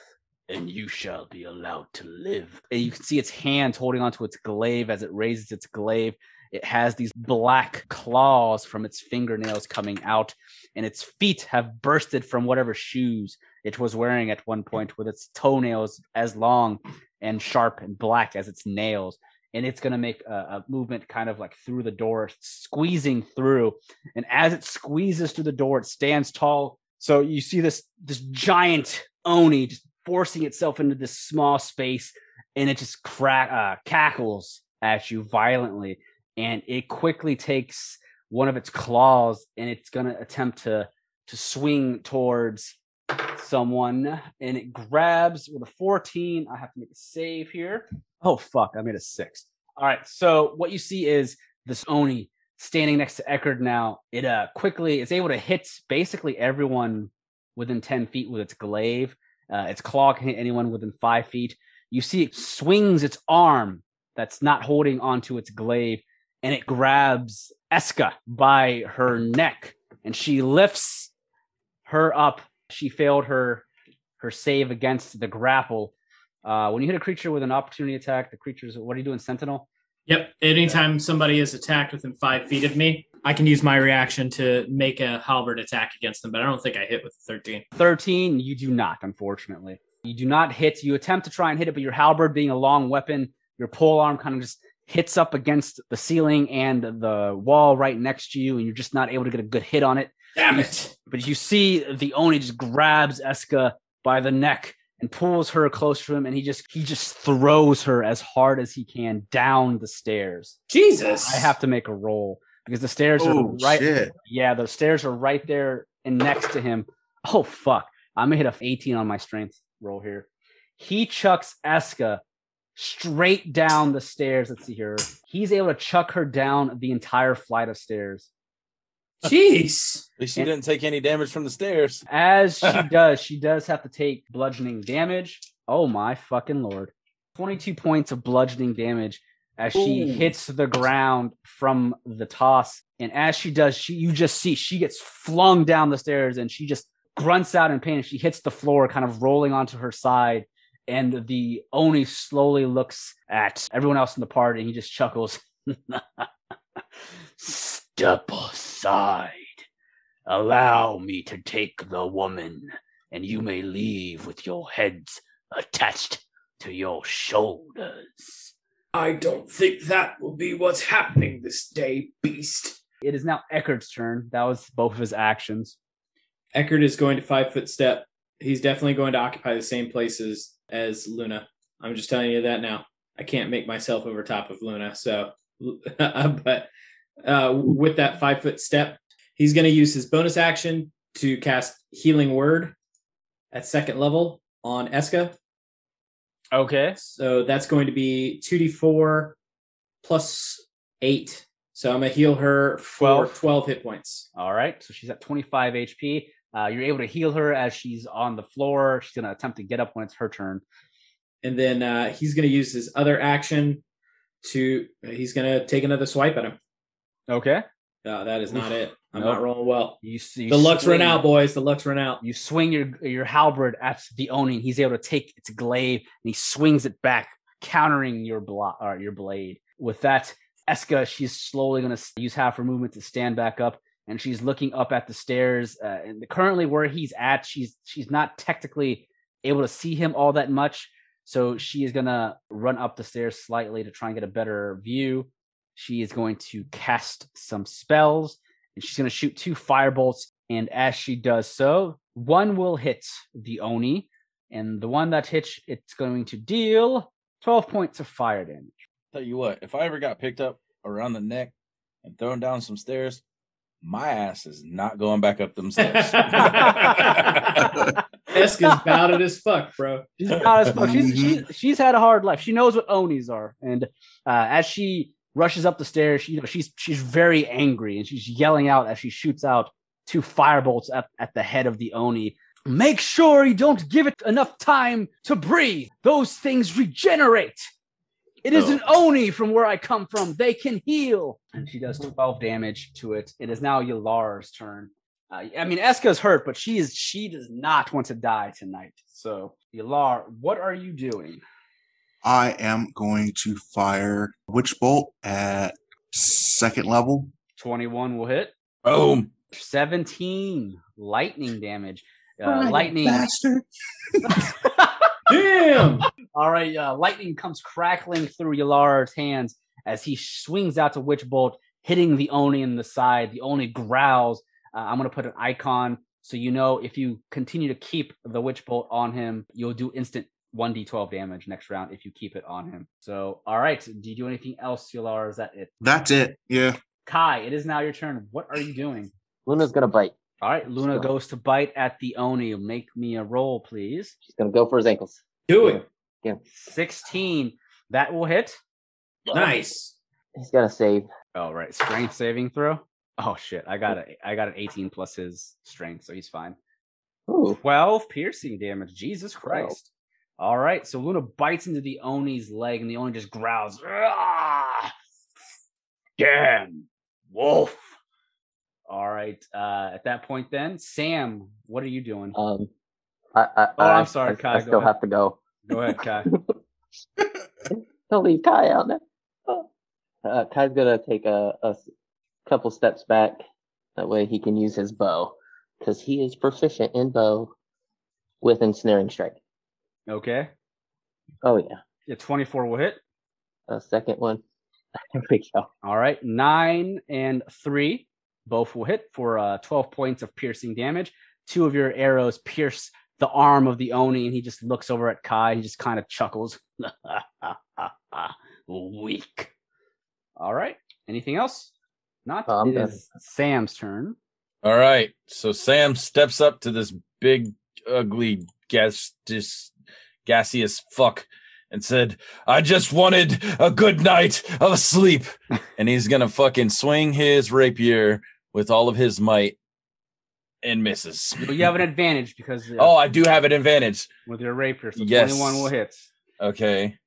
and you shall be allowed to live. And you can see its hands holding onto its glaive as it raises its glaive. It has these black claws from its fingernails coming out, and its feet have bursted from whatever shoes it was wearing at one point, with its toenails as long and sharp and black as its nails. And it's going to make a, a movement kind of like through the door, squeezing through. And as it squeezes through the door, it stands tall. So you see this this giant oni just forcing itself into this small space, and it just crack uh, cackles at you violently. And it quickly takes one of its claws, and it's gonna attempt to to swing towards someone, and it grabs with a 14. I have to make a save here. Oh fuck, I made a six. All right, so what you see is this Oni standing next to Eckert now. It uh quickly it's able to hit basically everyone within 10 feet with its glaive. Uh, its claw can hit anyone within five feet. You see it swings its arm that's not holding onto its glaive, and it grabs Eska by her neck, and she lifts her up. She failed her her save against the grapple. Uh, when you hit a creature with an opportunity attack, the creature's what are you doing, Sentinel? Yep. Anytime somebody is attacked within five feet of me, I can use my reaction to make a halberd attack against them, but I don't think I hit with 13. 13, you do not, unfortunately. You do not hit. You attempt to try and hit it, but your halberd being a long weapon, your pole arm kind of just hits up against the ceiling and the wall right next to you, and you're just not able to get a good hit on it. Damn it. But you see the Oni just grabs Eska by the neck and pulls her close to him, and he just he just throws her as hard as he can down the stairs. Jesus. I have to make a roll because the stairs Oh, are right. shit. Yeah, the stairs are right there and next to him. Oh fuck! I'm gonna hit a 18 on my strength roll here. He chucks Eska straight down the stairs. Let's see here. He's able to chuck her down the entire flight of stairs. Jeez. At least she And- didn't take any damage from the stairs. As she does, she does have to take bludgeoning damage. Oh my fucking lord. 22 points of bludgeoning damage as she Ooh. hits the ground from the toss. And as she does, she you just see she gets flung down the stairs and she just grunts out in pain and she hits the floor, kind of rolling onto her side. And the Oni slowly looks at everyone else in the party and he just chuckles. Step aside. Allow me to take the woman, and you may leave with your heads attached to your shoulders. I don't think that will be what's happening this day, beast. It is now Eckert's turn. That was both of his actions. Eckert is going to five foot step. He's definitely going to occupy the same places as Luna. I'm just telling you that now. I can't make myself over top of Luna. So, but uh, with that five foot step, he's going to use his bonus action to cast Healing Word at second level on Eska. Okay. So that's going to be 2d4 plus 8. So I'm going to heal her for 12. 12 hit points. All right. So she's at 25 HP. Uh, you're able to heal her as she's on the floor. She's going to attempt to get up when it's her turn. and then uh, he's going to use his other action to he's going to take another swipe at him Okay. uh, that is not it I'm Nope. not rolling well. You see, The luck's run out, boys. The luck's run out. You swing your your halberd at the Oni, and he's able to take its glaive and he swings it back, countering your blo- or your blade. With that, Eska, she's slowly going to use half her movement to stand back up, and she's looking up at the stairs. Uh, and currently, where he's at, she's she's not technically able to see him all that much, so she is going to run up the stairs slightly to try and get a better view. She is going to cast some spells, and she's going to shoot two firebolts. And as she does so, one will hit the Oni, and the one that hits, it's going to deal 12 points of fire damage. Tell you what, if I ever got picked up around the neck and thrown down some stairs, my ass is not going back up them stairs. Eska's bowed as fuck, bro. She's not as fuck. She's, she, she's had a hard life. She knows what Onis are, and uh, as she rushes up the stairs, she, you know, she's she's very angry, and she's yelling out as she shoots out two firebolts at, at the head of the Oni. Make sure you don't give it enough time to breathe. Those things regenerate. It is an Oni from where I come from. They can heal. And she does 12 damage to it. It is now Yalar's turn. Uh, I mean, Eska's hurt, but she is she does not want to die tonight. So, Yalar, what are you doing? I am going to fire Witch Bolt at second level. 21 will hit. Boom. 17 lightning damage. Uh, lightning. bastard. Damn. All right, uh, lightning comes crackling through Yalar's hands as he swings out to Witch Bolt, hitting the Oni in the side. The Oni growls. Uh, I'm going to put an icon so you know if you continue to keep the Witch Bolt on him, you'll do instant 1d12 damage next round if you keep it on him. So, all right, do you do anything else, Yalar? Is that it? That's it. Yeah. Kai, it is now your turn. What are you doing? Luna's gonna bite. All right, Luna Sure. goes to bite at the Oni. Make me a roll, please. She's gonna go for his ankles. Do it. Yeah. 16. That will hit. Nice. He's got to save. Oh, right. Strength saving throw. Oh shit. I got a I got an 18 plus his strength, so he's fine. Ooh. 12 piercing damage. Jesus Christ. All right. So Luna bites into the Oni's leg, and the Oni just growls. "Ah! Damn, wolf. All right. Uh, at that point, then Sam, what are you doing? Um, I, I, Oh, I, I'm sorry, I, Kai, I still ahead. have to go. Go ahead, Kai. Don't leave Kai out now. Uh, Kai's gonna take a couple steps back. That way he can use his bow, because he is proficient in bow with ensnaring strike. Okay. Oh yeah, Yeah, 24 will hit. a second one. There we go. All right, nine and three, both will hit for uh, 12 points of piercing damage. Two of your arrows pierce the arm of the Oni, and he just looks over at Kai. He just kind of chuckles. Weak. All right, anything else? Not. I'm It done. is Sam's turn. All right. So Sam steps up to this big, ugly, gas, just gaseous fuck and said, I just wanted a good night of sleep. and he's going to fucking swing his rapier with all of his might and misses. But you have an advantage because uh, Oh, I do have an advantage. with your rapier, so Yes. 21 will hit Okay.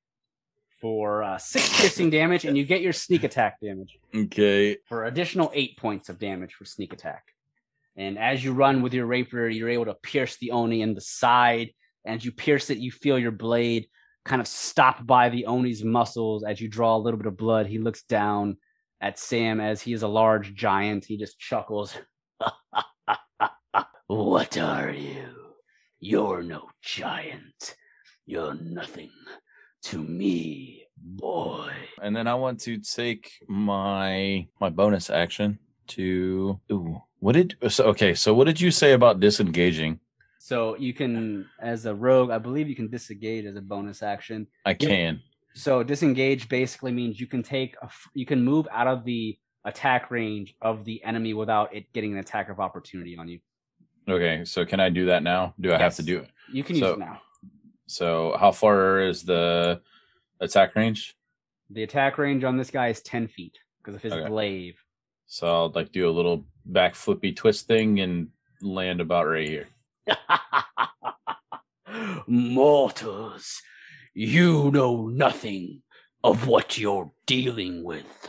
for uh, six piercing damage, and you get your sneak attack damage. Okay. for additional eight points of damage for sneak attack. And as you run with your rapier, you're able to pierce the Oni in the side. And as you pierce it, you feel your blade kind of stop by the Oni's muscles as you draw a little bit of blood. He looks down at Sam as he is a large giant. He just chuckles. what are you? You're no giant. You're nothing to me, boy. And then I want to take my my bonus action to ooh. What did so okay, so what did you say about disengaging? So you can, as a rogue, I believe you can disengage as a bonus action. I can. So disengage basically means you can take a, you can move out of the attack range of the enemy without it getting an attack of opportunity on you. Okay, so can I do that now? Do I have to do it? You can use it now. So how far is the attack range? The attack range on this guy is ten feet because of his Okay. glaive. So I'll like do a little back flippy twist thing and land about right here. Mortals, you know nothing of what you're dealing with.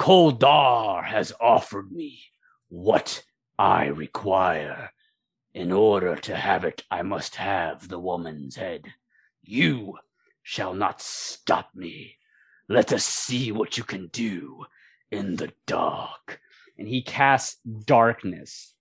Koldar has offered me what I require. In order to have it, I must have the woman's head. You shall not stop me. Let us see what you can do in the dark. and he casts darkness.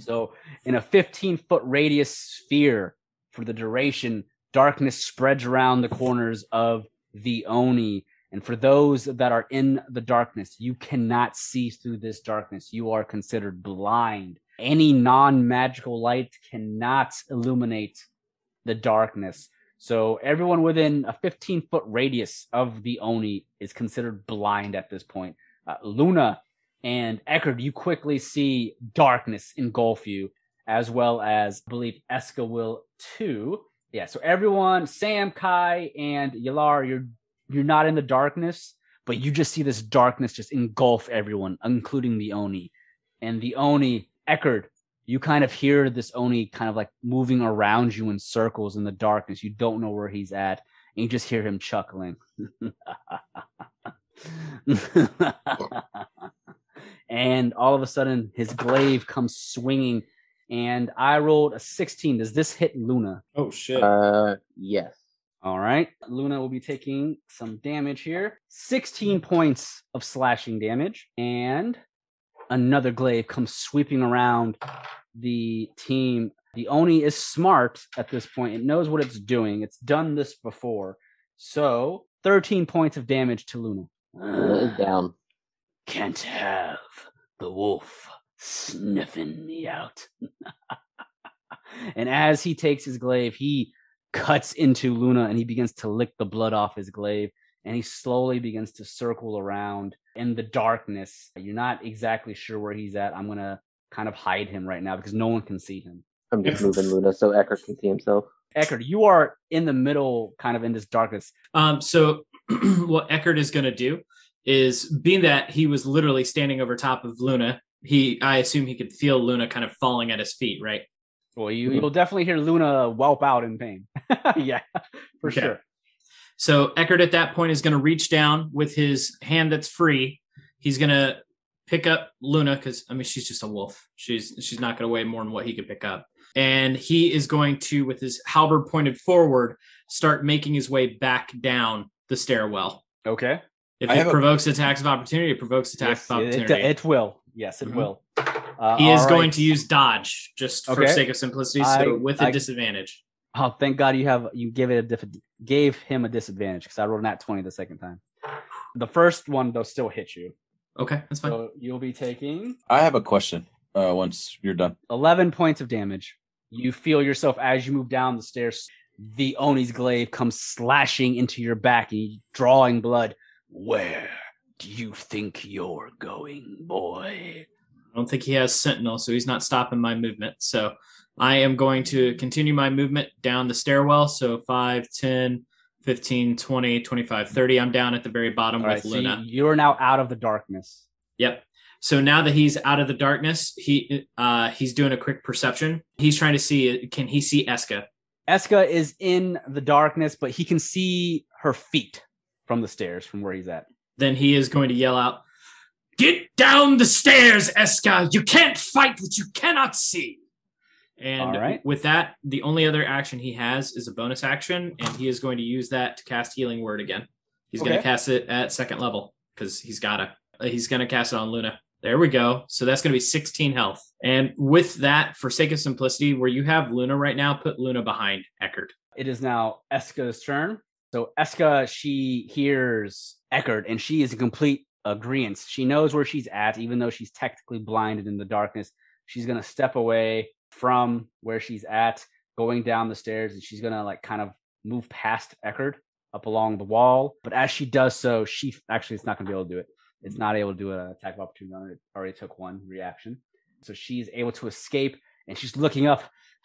So, in a 15 foot radius sphere for the duration, darkness spreads around the corners of the Oni. And for those that are in the darkness, you cannot see through this darkness. You are considered blind. Any non magical light cannot illuminate the darkness. So, everyone within a 15 foot radius of the Oni is considered blind at this point. Uh, Luna and Eckert, you quickly see darkness engulf you, as well as I believe Eska will too. Yeah, so everyone, Sam, Kai, and Yalar, you're you're not in the darkness, but you just see this darkness just engulf everyone, including the Oni. And the Oni, Eckert, you kind of hear this Oni kind of like moving around you in circles in the darkness. You don't know where he's at, and you just hear him chuckling. and all of a sudden his glaive comes swinging and i rolled a 16 does this hit luna? Oh shit. Uh, yes. all right. Luna will be taking some damage here. 16 points of slashing damage. And another glaive comes sweeping around the team. The oni is smart at this point. It knows what it's doing. It's done this before. So 13 points of damage to luna. Luna down. Can't have the wolf sniffing me out. and as he takes his glaive, he cuts into Luna and he begins to lick the blood off his glaive. And he slowly begins to circle around in the darkness. You're not exactly sure where he's at. I'm going to kind of hide him right now because no one can see him. I'm just moving Luna so Ecker can see himself. Eckert, you are in the middle, kind of in this darkness. Um, so what Eckert is going to do is, being that he was literally standing over top of Luna, he I assume he could feel Luna kind of falling at his feet, right? Well, you, you'll definitely hear Luna whelp out in pain. yeah, for Okay. sure. So Eckert at that point is going to reach down with his hand that's free. He's going to pick up Luna because I mean she's just a wolf. She's she's not going to weigh more than what he could pick up. And he is going to, with his halberd pointed forward, start making his way back down the stairwell. Okay. If I it have a- provokes attacks of opportunity, it provokes attacks Yes, of it, opportunity. it will. Yes, it Mhm. will. Uh, he is all going to use dodge just for Okay. sake of simplicity, so I- with a I- disadvantage. Oh, thank God you have you give it a diff- gave him a disadvantage because I rolled nat twenty the second time. The first one though still hit you, Okay, that's fine. so you'll be taking I have a question. Uh, once you're done, eleven points of damage. You feel yourself as you move down the stairs. The Oni's glaive comes slashing into your back and you drawing blood. Where do you think you're going, boy? I don't think he has Sentinel, so he's not stopping my movement. So I am going to continue my movement down the stairwell. So 5, 10, 15, 20, 25, 30. I'm down at the very bottom All right, with so Luna. you, you're now out of the darkness. Yep. So now that he's out of the darkness, he uh he's doing a quick perception. He's trying to see can he see Eska? Eska is in the darkness, but he can see her feet from the stairs from where he's at. Then he is going to yell out, "Get down the stairs, Eska! You can't fight what you cannot see." And right. with that, the only other action he has is a bonus action, and he is going to use that to cast Healing Word again. He's going to cast it at second level because he's got to. Uh, he's going to cast it on Luna. There we go. So that's going to be 16 health. And with that, for sake of simplicity, where you have Luna right now, put Luna behind Eckert. it is now Eska's turn. So Eska, she hears Eckert and she is in complete agreement. She knows where she's at, even though she's technically blinded in the darkness. She's gonna step away from where she's at, going down the stairs, and she's gonna like kind of move past Eckert up along the wall. But as she does so, she actually it's not gonna be able to do it. It's not able to do an attack of opportunity. on. It already took one reaction. So she's able to escape and she's looking up.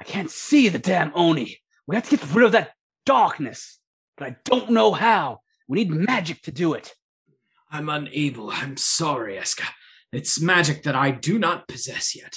I can't see the damn Oni. We have to get rid of that darkness, but I don't know how. We need magic to do it. I'm unable. I'm sorry, Eska. It's magic that I do not possess yet.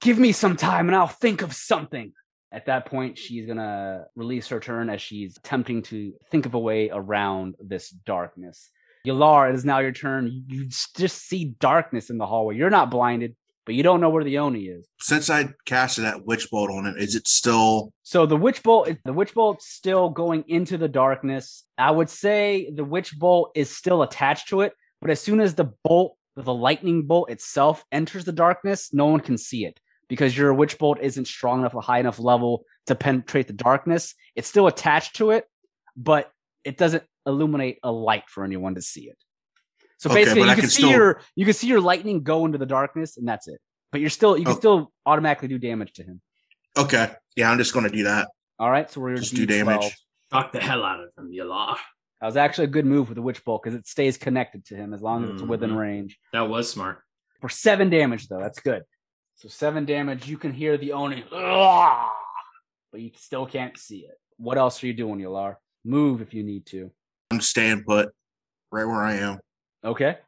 Give me some time and I'll think of something. At that point, she's gonna release her turn as she's attempting to think of a way around this darkness. Yalar, it is now your turn. You just see darkness in the hallway. You're not blinded, but you don't know where the Oni is. Since I casted that witch bolt on it, is it still So the witch bolt, the witch bolt's still going into the darkness. I would say the witch bolt is still attached to it, but as soon as the bolt, the lightning bolt itself enters the darkness, no one can see it because your witch bolt isn't strong enough, a high enough level to penetrate the darkness. It's still attached to it, but it doesn't illuminate a light for anyone to see it. So Okay, basically, you I can, can see still- your you can see your lightning go into the darkness, and that's it. But you're still you can Oh. still automatically do damage to him. okay? Yeah, I'm just going to do that. All right, so we're Just do damage. Knock the hell out of him, Yalar. That was actually a good move with the witch bolt because it stays connected to him as long as it's mm-hmm. within range. That was smart. For seven damage, though, that's good. So seven damage, you can hear the Oni, but you still can't see it. What else are you doing, Yalar? Move if you need to. I'm staying put right where I am. Okay.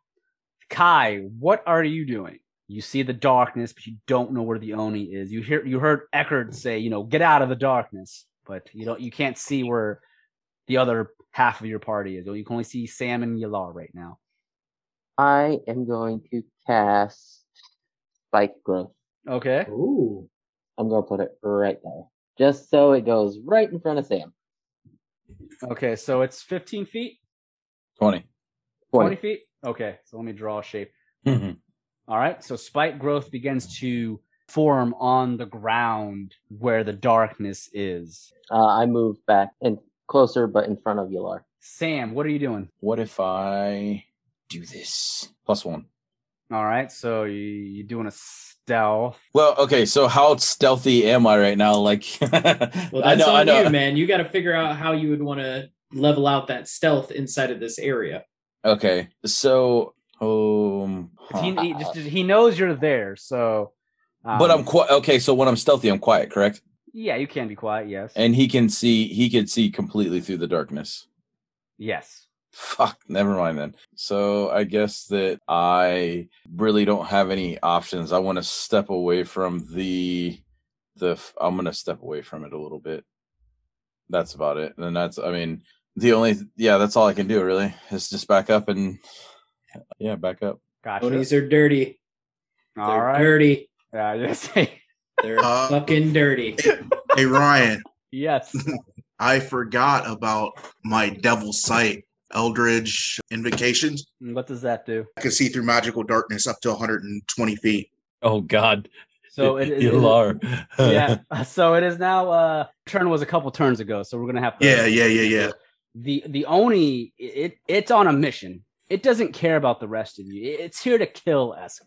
Kai, what are you doing? You see the darkness, but you don't know where the Oni is. You hear you heard Eckert say, you know, get out of the darkness, but you don't you can't see where the other half of your party is. You can only see Sam and Yalar right now. I am going to cast Spike Growth. Okay. Ooh. I'm going to put it right there. Just so it goes right in front of Sam. Okay, so it's 15 feet, 20. 20 feet. Okay, so let me draw a shape. Mhm. All right, so spike growth begins to form on the ground where the darkness is. Uh, I move back and closer, but in front of Yalar. Sam, what are you doing? what if I do this? Plus one. All right, so you, you're doing a stealth. Well, okay, so how stealthy am I right now? Like, Well, that's I know, on I know. you, man. You got to figure out how you would want to level out that stealth inside of this area. Okay, so um, He, he, just, he knows you're there, so. um, but I'm quiet. Okay, so when I'm stealthy, I'm quiet, correct? Yeah, you can be quiet. Yes. And he can see. He can see completely through the darkness. yes. Fuck, never mind then. So I guess that I really don't have any options. I want to step away from the the. I'm gonna step away from it a little bit. That's about it. And that's. I mean, the only. Yeah, that's all I can do. Really, is just back up and. Yeah, back up. Gotcha. Ponies are dirty. All They're right. dirty. Yeah, yes. They're Uh, fucking dirty. Hey Ryan, yes. I forgot about my devil sight eldritch invocations. What does that do? I can see through magical darkness up to 120 feet. Oh God. So it is. you are. yeah. So it is now. Uh, turn was a couple turns ago, so we're gonna have to. Yeah, yeah, yeah, yeah. The the Oni, it it's on a mission. It doesn't care about the rest of you. It's here to kill Eska.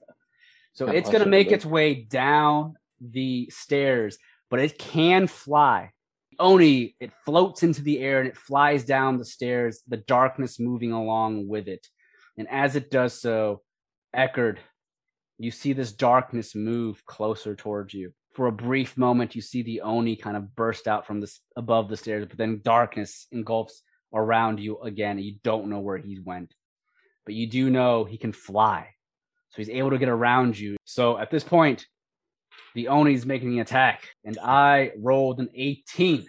So it's gonna make do. its way down the stairs, but it can fly. Oni, it floats into the air and it flies down the stairs, the darkness moving along with it. And as it does so, Eckert, you see this darkness move closer towards you. For a brief moment, you see the Oni kind of burst out from this above the stairs, but then darkness engulfs around you again. You don't know where he went, but you do know he can fly. So he's able to get around you. So at this point, the Oni's making the attack, and I rolled an 18.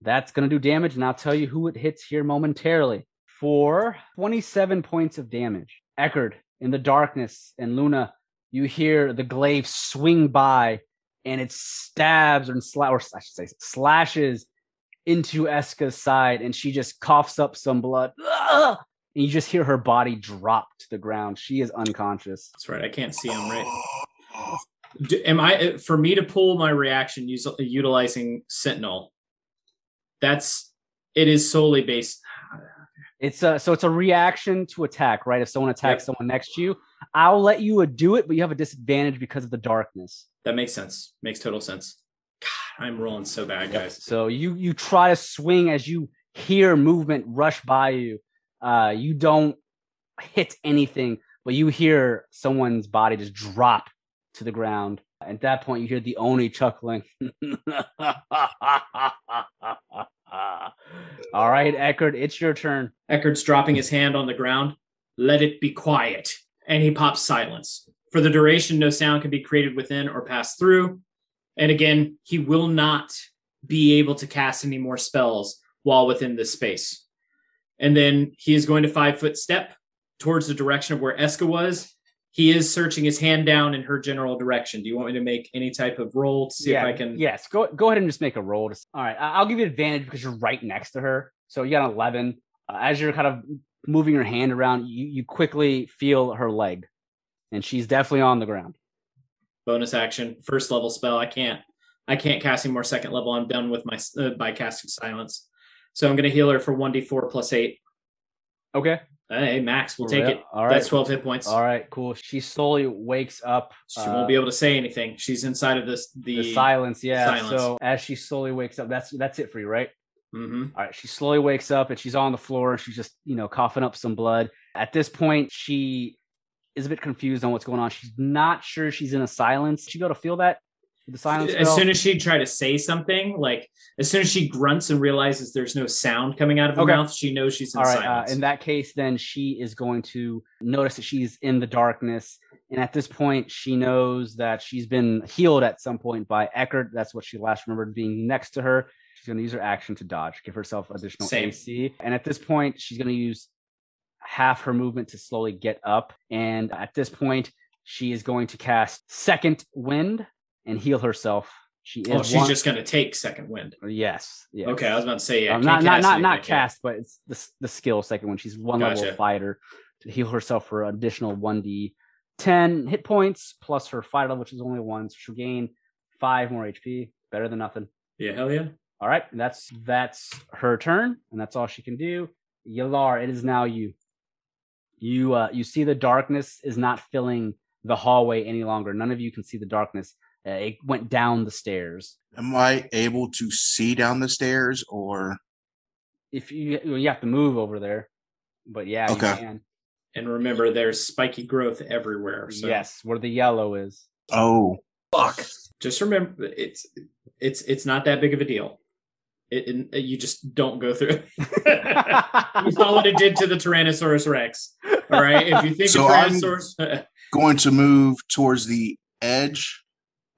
That's going to do damage, and I'll tell you who it hits here momentarily. For 27 points of damage. Eckert, in the darkness, and Luna, you hear the glaive swing by, and it stabs and sla- or I should say slashes into Eska's side, and she just coughs up some blood. Ugh! And you just hear her body drop to the ground. She is unconscious. That's right. I can't see him, right. Do, am I uh, for me to pull my reaction use, utilizing Sentinel? That's it is solely based. It's a so it's a reaction to attack, right? If someone attacks Yep. someone next to you, I'll let you do it, but you have a disadvantage because of the darkness. That makes sense. Makes total sense. I'm rolling so bad, guys. So you you try to swing as you hear movement rush by you. Uh, you don't hit anything, but you hear someone's body just drop to the ground. At that point, you hear the Oni chuckling. All right, Eckert, it's your turn. Eckert's dropping his hand on the ground. Let it be quiet. And he pops silence. For the duration, no sound can be created within or pass through. And again, he will not be able to cast any more spells while within this space. and then he is going to five foot step towards the direction of where Eska was. He is searching his hand down in her general direction. Do you want me to make any type of roll to see yeah, if I can? Yes, go go ahead and just make a roll. To, all right, I'll give you advantage because you're right next to her. So you got an eleven. Uh, as you're kind of moving your hand around, you you quickly feel her leg, and she's definitely on the ground. Bonus action first level spell i can't i can't cast any more second level i'm done with my uh, by casting silence so i'm going to heal her for 1d4 plus 8 Okay, hey max we'll take it All right, that's 12 hit points All right, cool. She slowly wakes up. she uh, won't be able to say anything she's inside of this the, the silence. Yeah. silence. So as she slowly wakes up, that's that's it for you, right? Mhm. All right. She slowly wakes up and she's on the floor and she's just, you know, coughing up some blood. At this point, she is a bit confused on what's going on. She's not sure she's in a silence. She go to feel that the silence. as soon as she try to say something like as soon as she grunts and realizes there's no sound coming out of her Okay. mouth she knows she's in All right. Uh, silence in that case, then she is going to notice that she's in the darkness. And at this point, she knows that she's been healed at some point by Eckert. That's what she last remembered being next to her. She's going to use her action to dodge, give herself additional Same. AC. And at this point, she's going to use half her movement to slowly get up. And at this point, she is going to cast Second Wind and heal herself. She is oh she's one- just going to take second wind yes, yes. okay i was about to say yeah Um, not not cast not not cast, but it's the the skill second one. She's one level fighter to heal herself for an additional one d ten hit points plus her fighter level, which is only one, so she'll gain five more HP. Better than nothing. yeah hell yeah All right, that's that's her turn, and that's all she can do. Yalar, it is now you. You uh you see the darkness is not filling the hallway any longer. None of you can see the darkness. Uh, it went down the stairs. Am I able to see down the stairs or If you you have to move over there, but yeah, Okay. you can. and remember there's spiky growth everywhere so Yes, where the yellow is. oh fuck just remember it's it's it's not that big of a deal it, it- you just don't go through you saw what it did to the tyrannosaurus rex all right if you think So a I'm- going to move towards the edge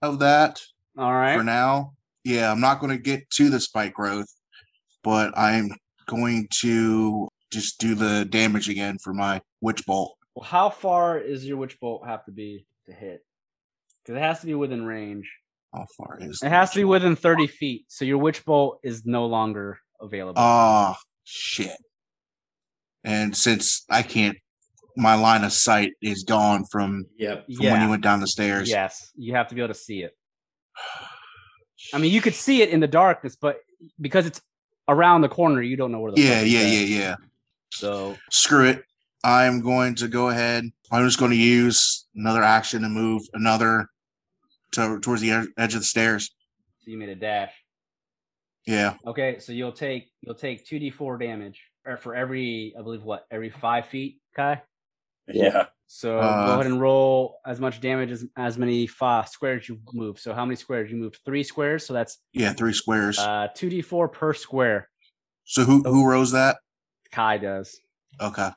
of that All right. for now. Yeah, I'm not going to get to the spike growth, but I'm going to just do the damage again for my witch bolt. Well, how far is your witch bolt have to be to hit? Because it has to be within range. How far is It has to be within 30 feet. So your witch bolt is no longer available. Ah, shit. And since I can't, my line of sight is gone from, yep from when you went down the stairs. Yes. You have to be able to see it. I mean, you could see it in the darkness, but because it's around the corner, you don't know where the Yeah, yeah, at. yeah, yeah. So Screw it. I'm going to go ahead. I'm just going to use another action to move another to, towards the edge of the stairs. so you made a dash. Yeah. Okay, so you'll take you'll take two d four damage or for every I believe what every five feet, Kai. Yeah. So Uh, go ahead and roll as much damage as as many fa- squares you move. So how many squares you moved? Three squares. So that's Yeah, three squares. uh two d four per square. so who who rolls that? Kai does. Okay.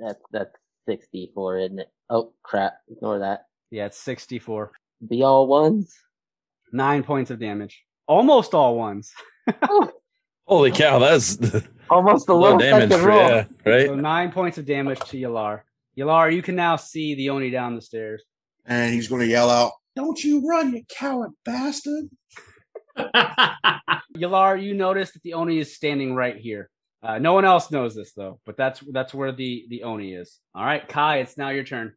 That's that's sixty four, isn't it? Oh crap! Ignore that. Yeah, it's sixty four. Be all ones. Nine points of damage. Almost all ones. Holy cow, that's Almost a low low damage for roll. yeah, right? So nine points of damage to Yalar. Yalar, you can now see the Oni down the stairs. And he's going to yell out, Don't you run, you coward bastard. Yalar, you notice that the Oni is standing right here. Uh, no one else knows this though, but that's that's where the the Oni is. All right, Kai, it's now your turn.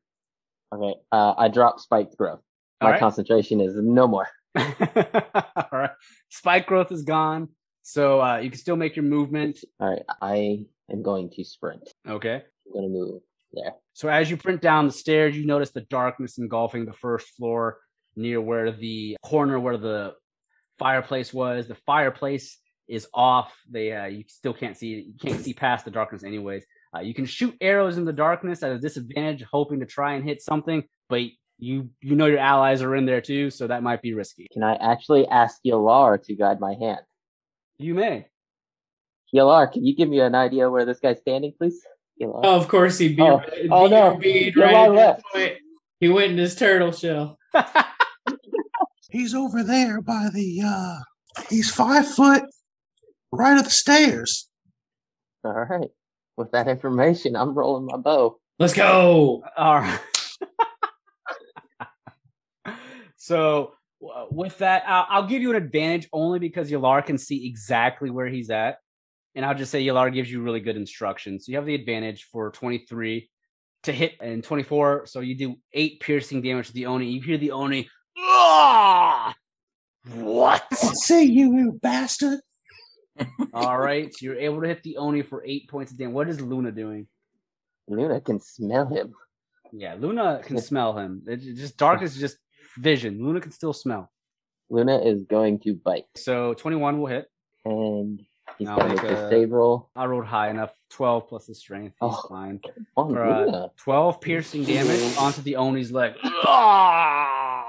Okay. Uh, I drop spiked growth. My right. concentration is no more. All right. Spike growth is gone, so uh, you can still make your movement. All right. I am going to sprint. Okay. I'm going to move there. So as you print down the stairs, you notice the darkness engulfing the first floor near where the corner where the fireplace was. The fireplace is off. They uh, you still can't see you can't see past the darkness anyways. Uh, you can shoot arrows in the darkness at a disadvantage, hoping to try and hit something, but you you know your allies are in there too, so that might be risky. Can I actually ask Yalar to guide my hand? You may. Yalar, can you give me an idea where this guy's standing, please? Yalar. oh, of course he'd be. Oh. he'd Oh, be no. bead right at left. point. He went in his turtle shell. He's over there by the uh he's five foot right of the stairs. All right. With that information, I'm rolling my bow. Let's go. All right. so w- with that, I'll, I'll give you an advantage only because Yalar can see exactly where he's at, and I'll just say Yalar gives you really good instructions. So you have the advantage for 23 to hit and 24. So you do eight piercing damage to the Oni. You hear the Oni. "Ah!" What? Say you, you bastard. All right, so you're able to hit the Oni for eight points of damage. What is Luna doing? Luna can smell him. Yeah, Luna can smell him. It's just darkness is just vision. Luna can still smell. Luna is going to bite. So 21 will hit. And he's I'll going to make make a a- save roll. I rolled high enough. 12 plus the strength. He's Oh. fine. On For, uh, 12 piercing damage onto the Oni's leg. Ah!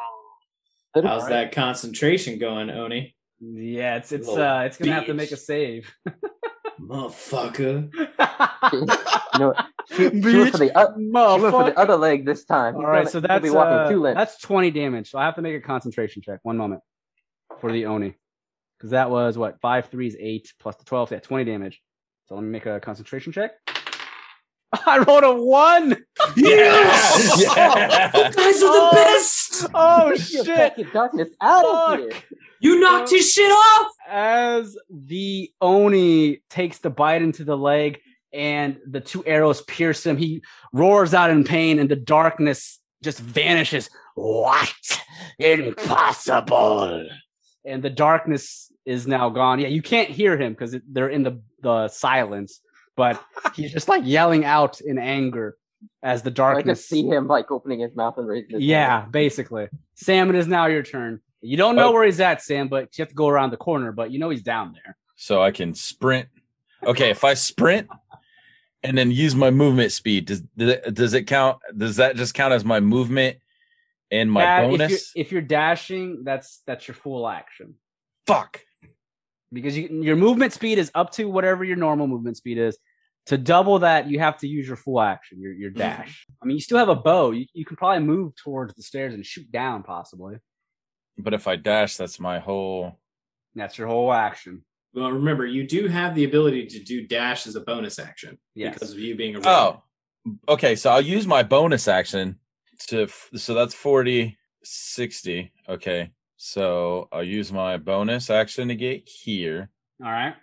How's that concentration going, Oni? Yeah, it's it's uh it's gonna have to make a save. Motherfucker. no, know what? She, she went for the, o- she went for the other leg this time. All right, gonna- so he's gonna that's be walking uh, two lengths. that's 20 damage. So I have to make a concentration check. One moment for the Oni. Because that was what? Five threes, eight plus the 12. So Yeah, 20 damage. So let me make a concentration check. I rolled a one. Yeah. Yeah. You guys are the best. Oh shit! fucking darkness out of here. Fuck. You knocked his shit off. As the Oni takes the bite into the leg and the two arrows pierce him, he roars out in pain and the darkness just vanishes. What? Impossible. And the darkness is now gone. Yeah, you can't hear him because they're in the, the silence, but he's just like yelling out in anger as the darkness. I darkness. just see him like opening his mouth and raising his Yeah, hand. basically. Sam, it is now your turn. You don't know Oh. where he's at, Sam, but you have to go around the corner, but you know he's down there. So I can sprint. Okay, if I sprint and then use my movement speed, does does it, count? Does that just count as my movement and my bonus? If you're, if you're dashing, that's that's your full action. Fuck. Because you, your movement speed is up to whatever your normal movement speed is. To double that, you have to use your full action, your your mm-hmm. dash. I mean, you still have a bow. You, you can probably move towards the stairs and shoot down, possibly. But if I dash, that's my whole. That's your whole action. Well, remember, you do have the ability to do dash as a bonus action Yes. because of you being a rogue. Oh, okay. So I'll use my bonus action to. So that's 40, 60. Okay. So I'll use my bonus action to get here. All right.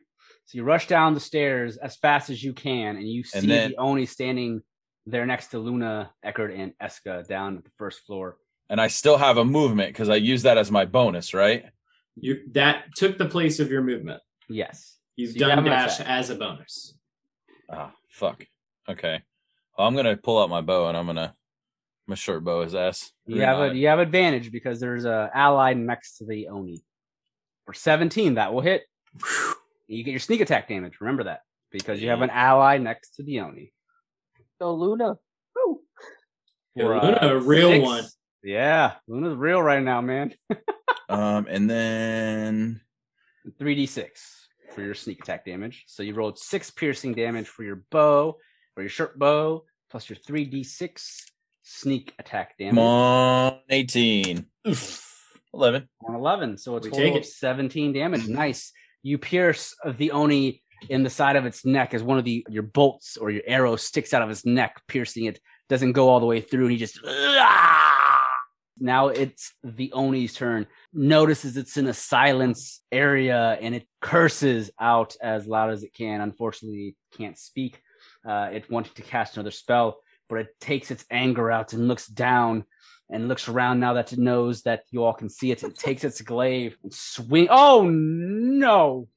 So you rush down the stairs as fast as you can, and you see And then- the Oni standing there next to Luna, Eckert, and Eska down at the first floor. And I still have a movement because I use that as my bonus, right? You that took the place of your movement. Yes. You've So done have an dash as a bonus. Ah, fuck. Okay. Well, I'm gonna pull out my bow and I'm gonna. My short bow his ass. You have a you have advantage because there's a allied next to the Oni. For 17, that will hit. You get your sneak attack damage. Remember that. Because you have an ally next to the Oni. So Luna. Woo. Yeah, Luna, a real six- one. Yeah, Luna's real right now, man. Um, and then 3d6 for your sneak attack damage. So you rolled six piercing damage for your bow or your short bow, plus your 3d6 sneak attack damage. come on, 18, Oof. 11. On 11. So it's total take of it. 17 damage. Nice. You pierce the Oni in the side of its neck as one of the your bolts or your arrow sticks out of its neck, piercing it. Doesn't go all the way through, and he just. Now it's the Oni's turn. Notices it's in a silence area and it curses out as loud as it can. Unfortunately, it can't speak. Uh, it wanted to cast another spell, but it takes its anger out and looks down and looks around now that it knows that you all can see it. It takes its glaive and swing. Oh no!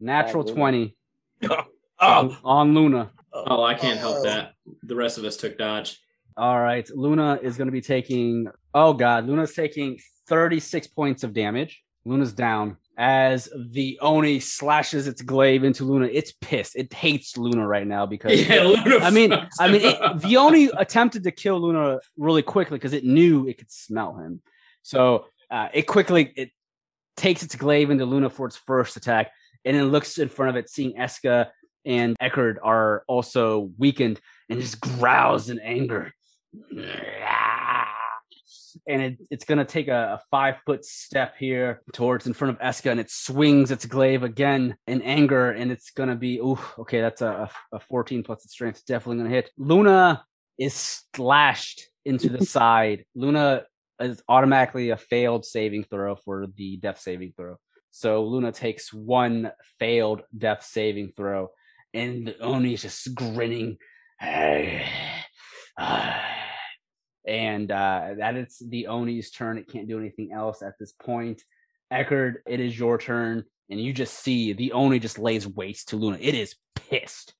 Natural Bad Luna. twenty Oh, on, on Luna. Oh, I can't help that. The rest of us took dodge. All right, Luna is going to be taking. Oh god, Luna's taking thirty-six points of damage. Luna's down as the Oni slashes its glaive into Luna. It's pissed. It hates Luna right now because Yeah, Luna I mean, I mean, it, the Oni attempted to kill Luna really quickly because it knew it could smell him. So uh, it quickly it takes its glaive into Luna for its first attack, and then looks in front of it, seeing Eska and Eckert are also weakened, and just growls in anger. and it, it's going to take a, a five foot step here towards in front of Eska, and it swings its glaive again in anger, and it's going to be, ooh, okay, that's a, a 14 plus its strength, definitely going to hit. Luna is slashed into the side. Luna is automatically a failed saving throw for the death saving throw. So Luna takes one failed death saving throw, and Oni's just grinning. Ah. And uh, it's the Oni's turn. It can't do anything else at this point. Eckert, it is your turn, and you just see the Oni just lays waste to Luna. It is pissed.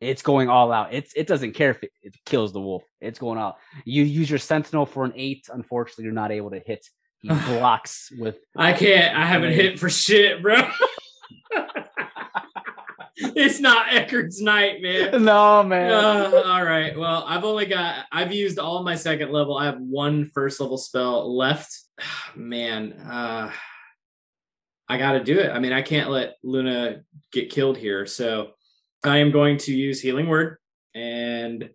It's going all out. It's it doesn't care if it, it kills the wolf. It's going out. You use your sentinel for an eight. Unfortunately, you're not able to hit. He blocks with. I can't. I haven't hit for shit, bro. It's not Eckert's night, man. No, man. Uh, all right. Well, I've only got. I've used all my second level. I have one first level spell left. Man, uh, I got to do it. I mean, I can't let Luna get killed here. So I am going to use Healing Word. And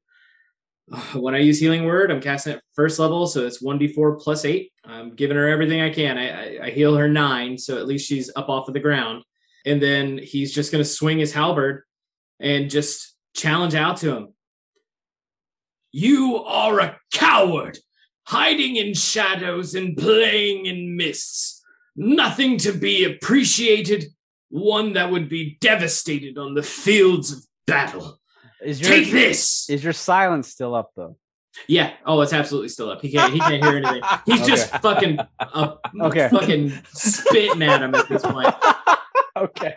when I use Healing Word, I'm casting it first level. So it's 1d4 plus 8. I'm giving her everything I can. I, I, I heal her 9. So at least she's up off of the ground. And then he's just going to swing his halberd and just challenge out to him. You are a coward, hiding in shadows and playing in mists. Nothing to be appreciated, one that would be devastated on the fields of battle. Is your, Take this. Is your silence still up though? Yeah. Oh, it's absolutely still up. He can't. He can't hear anything. He's just fucking, uh, Okay. fucking spitting at him at this point. Okay.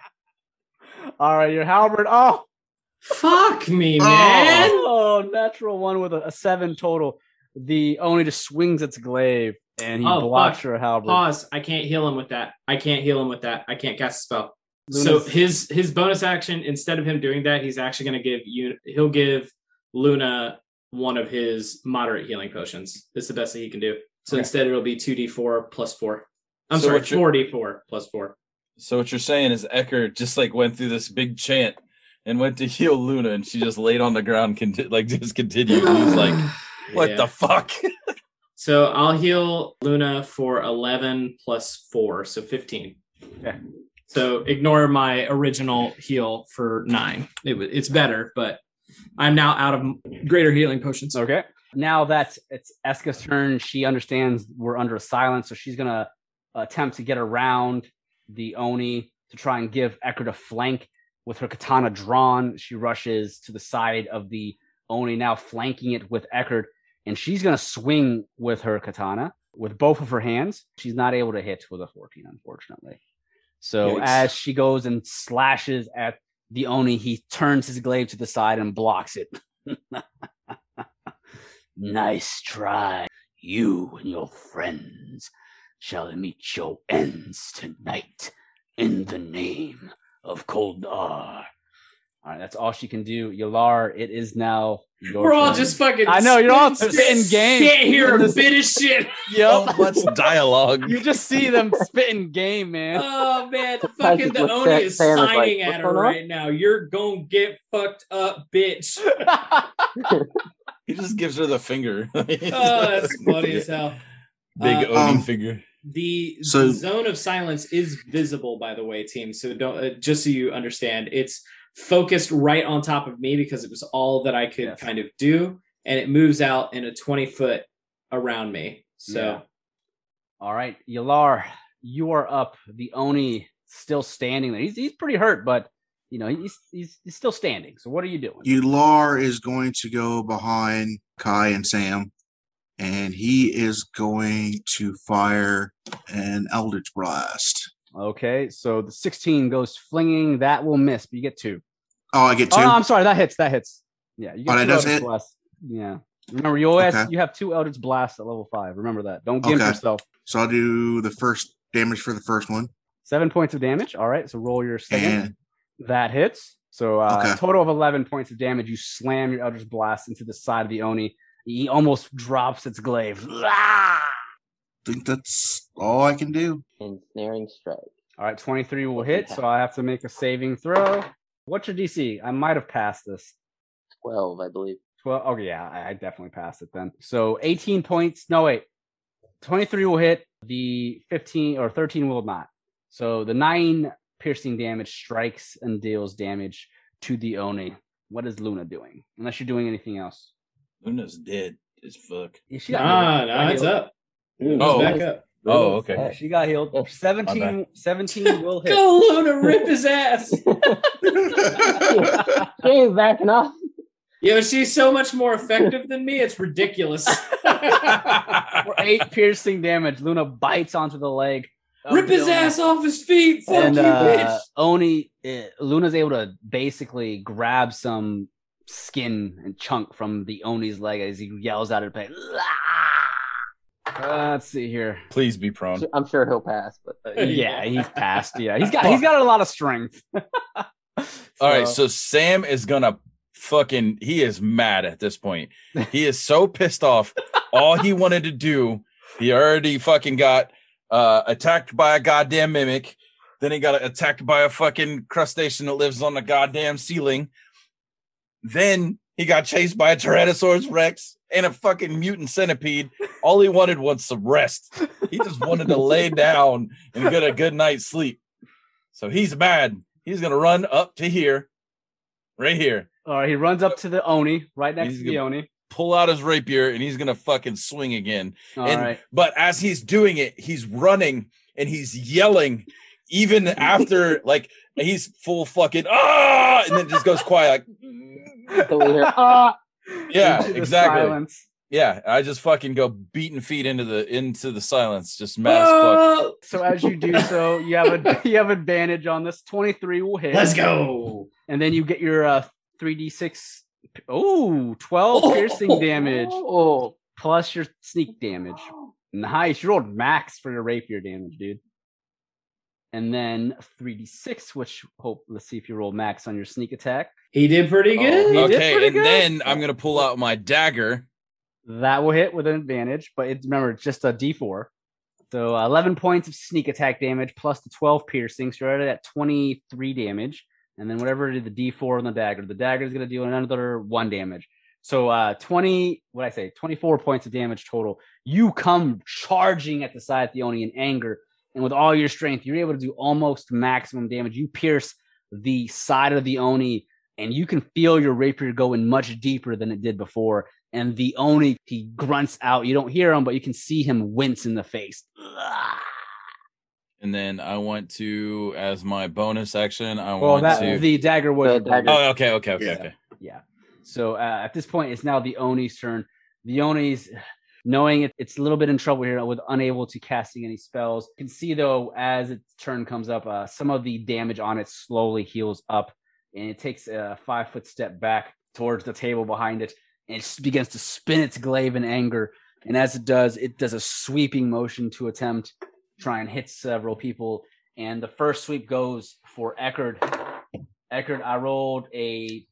All right, your halberd. Oh, Fuck me, oh. man. oh, natural one with a, a seven total. The Oni just swings its glaive and he Oh, blocks fuck. your halberd. Pause. I can't heal him with that. I can't heal him with that. I can't cast a spell. Luna's- So his his bonus action, instead of him doing that, he's actually going to give you. He'll give Luna one of his moderate healing potions. It's the best that he can do. So Okay. instead, it'll be two d four plus four. I'm So sorry, four d four plus four. So what you're saying is Ecker just like went through this big chant and went to heal Luna, and she just laid on the ground, conti- like just continued. And he's like, "What Yeah. the fuck?" So I'll heal Luna for 11 plus 4, so 15. Okay. So ignore my original heal for 9. It, wa- it's better, but I'm now out of greater healing potions. Okay. Now that it's Eska's turn, she understands we're under a silence, so she's gonna attempt to get around the Oni to try and give Eckert a flank with her katana drawn. She rushes to the side of the Oni, now flanking it with Eckert, and she's gonna swing with her katana with both of her hands. She's not able to hit with a 14, unfortunately. So Yikes. as she goes and slashes at the Oni, he turns his glaive to the side and blocks it. Nice try. You and your friends shall meet your ends tonight in the name of Koldar. All right, that's all she can do. Yalar, it is now your We're all turn. just fucking. I know, you're all spit- spitting game. Can't hear a bit of shit. So much oh, dialogue. You just see them spitting game, man. Oh man, Surprised fucking you the looked Oni at is Sam was like, signing at her going on?" right now. You're gonna get fucked up, bitch. He just gives her the finger. Oh, that's funny as hell. Big Uh, Oni Um, finger. The So- zone of silence is visible, by the way, team. So don't uh, just so you understand, it's focused right on top of me because it was all that I could Yes. kind of do, and it moves out in a twenty foot around me. So Yeah. All right, Yalar, you are up. The Oni still standing there. He's he's pretty hurt, but you know he's he's, he's still standing. So what are you doing? Yalar is going to go behind Kai and Sam, and he is going to fire an Eldritch Blast. Okay, so the 16 goes flinging. That will miss, but you get two. Oh, I get two. Oh, no, I'm sorry, that hits. That hits. Yeah, you get Oh, that does Eldritch hit? Blasts. Yeah. Remember, you always Okay. you have two Eldritch Blasts at level five. Remember that. Don't gimp Okay. yourself. so I'll do the first damage for the first one. Seven points of damage. All right, so roll your second. And That hits. So uh, Okay. total of 11 points of damage. You slam your Eldritch Blast into the side of the Oni. He almost drops its glaive. I think that's all I can do. Ensnaring strike. All right, 23 will hit, so I have to make a saving throw. What's your DC? I might have passed this. 12, I believe. 12. Oh, yeah, I, I definitely passed it then. So 18 points. No, wait. 23 will hit. The 15 or 13 will not. So the nine piercing damage strikes and deals damage to the Oni. What is Luna doing? Unless you're doing anything else. Luna's dead as fuck. Yeah, she got Nah, healed. nah, it's healed. up. Oh. back up. Oh, okay. Yeah, she got healed. Oh, 17, 17 will hit. Go Luna, rip his ass. She ain't backing off. yeah, but she's so much more effective than me. It's ridiculous. For eight piercing damage, Luna bites onto the leg. rip his Oni. ass off his feet. Fuck and you, uh, bitch. Oni, uh, Luna's able to basically grab some skin and chunk from the Oni's leg as he yells out in pain. Uh, let's see here. Please be prone. I'm sure he'll pass, but Uh, yeah, he's passed. Yeah, he's got he's got a lot of strength. All right, so Sam is gonna fucking he is mad at this point. He is so pissed off. All he wanted to do, he already fucking got uh attacked by a goddamn mimic. Then he got attacked by a fucking crustacean that lives on the goddamn ceiling. Then he got chased by a Tyrannosaurus Rex and a fucking mutant centipede. All he wanted was some rest. He just wanted to lay down and get a good night's sleep. So he's mad. He's gonna run up to here, right here, All right, he runs up to the Oni, right next He's to the Oni. pull out his rapier, and he's gonna fucking swing again. All and right. but as he's doing it, he's running and he's yelling, even after like he's full fucking ah, and then just goes quiet, like so we hear ah. yeah, Into the exactly. silence. Yeah, I just fucking go beating feet into the into the silence, just mad as fuck. Oh, So as you do so, you have a you have advantage on this. Twenty three will hit. let's go. and then you get your uh 3d6 oh 12 piercing damage Oh, plus your sneak damage nice you rolled max for your rapier damage dude and then 3d6 which hope let's see if you roll max on your sneak attack He did pretty good. He did Okay, pretty and good. then I'm gonna pull out my dagger. that will hit with an advantage but it's remember it's just a d4 so uh, 11 points of sneak attack damage plus the 12 piercing so you're already at 23 damage and then whatever did the d4 on the dagger the dagger is going to deal another one damage so uh 20 what i say 24 points of damage total you come charging at the side of the oni in anger and with all your strength you're able to do almost maximum damage you pierce the side of the oni and you can feel your rapier going much deeper than it did before and the oni he grunts out you don't hear him but you can see him wince in the face And then I want to, as my bonus action, I well want that to. the dagger was The dagger. oh, okay, okay, okay, Yeah. okay. Yeah. So uh, at this point, it's now the Oni's turn. The Oni's, knowing it, it's a little bit in trouble here with unable to casting any spells. You can see though, as its turn comes up, uh, some of the damage on it slowly heals up, and it takes a five foot step back towards the table behind it, and it begins to spin its glaive in anger. And as it does, it does a sweeping motion to attempt try and hit several people. And the first sweep goes for Eckert. Eckert, I rolled a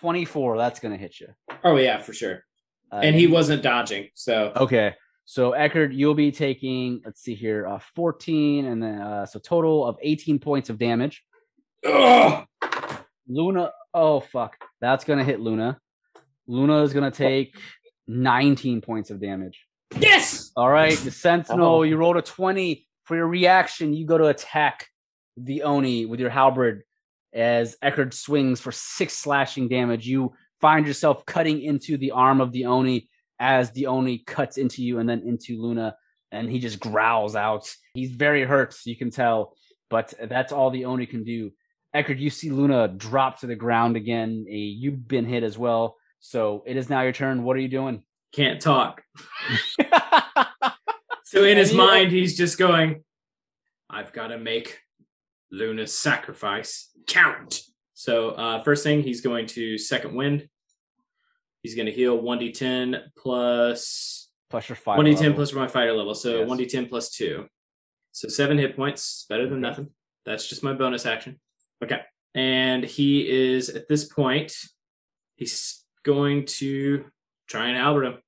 24. That's going to hit you. Oh yeah, for sure. Uh, And he wasn't dodging, so Okay. So Eckert, you'll be taking, let's see here, uh, 14, and then uh, so total of 18 points of damage. Ugh! Luna, oh fuck, that's gonna hit Luna. Luna is gonna take 19 points of damage. yes. All right, the Sentinel, Oh. you rolled a 20 for your reaction. You go to attack the Oni with your halberd as Eckert swings for six slashing damage. You find yourself cutting into the arm of the Oni as the Oni cuts into you and then into Luna, and he just growls out. He's very hurt, you can tell, but that's all the Oni can do. Eckert, you see Luna drop to the ground again. You've been hit as well. So it is now your turn. What are you doing? Can't talk. So in his mind, he's just going, I've got to make Luna's sacrifice count. So uh, first thing, he's going to second wind. He's going to heal 1d10 plus Plus your fire. 1d10 level. plus my fighter level. So Yes. 1d10 plus 2. So 7 hit points. Better than Okay. nothing. That's just my bonus action. Okay. And he is, at this point, he's going to try and Albert him.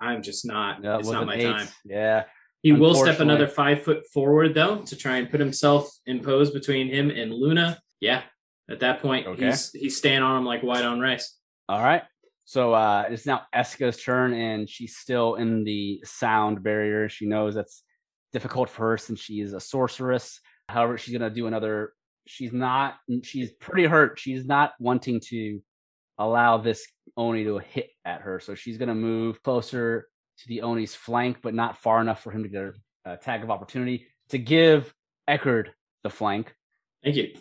I'm just not, it's not my eight. time. Yeah. He will step another five foot forward though to try and put himself in pose between him and Luna. Yeah. At that point, Okay. he's he's staying on him like white on rice. All right. So uh, it's now Eska's turn, and she's still in the sound barrier. She knows that's difficult for her since she is a sorceress. However, she's gonna do another. She's not. She's pretty hurt. She's not wanting to allow this Oni to hit at her. So she's gonna move closer to the Oni's flank, but not far enough for him to get a, a tag of opportunity to give Eckert the flank. Thank you.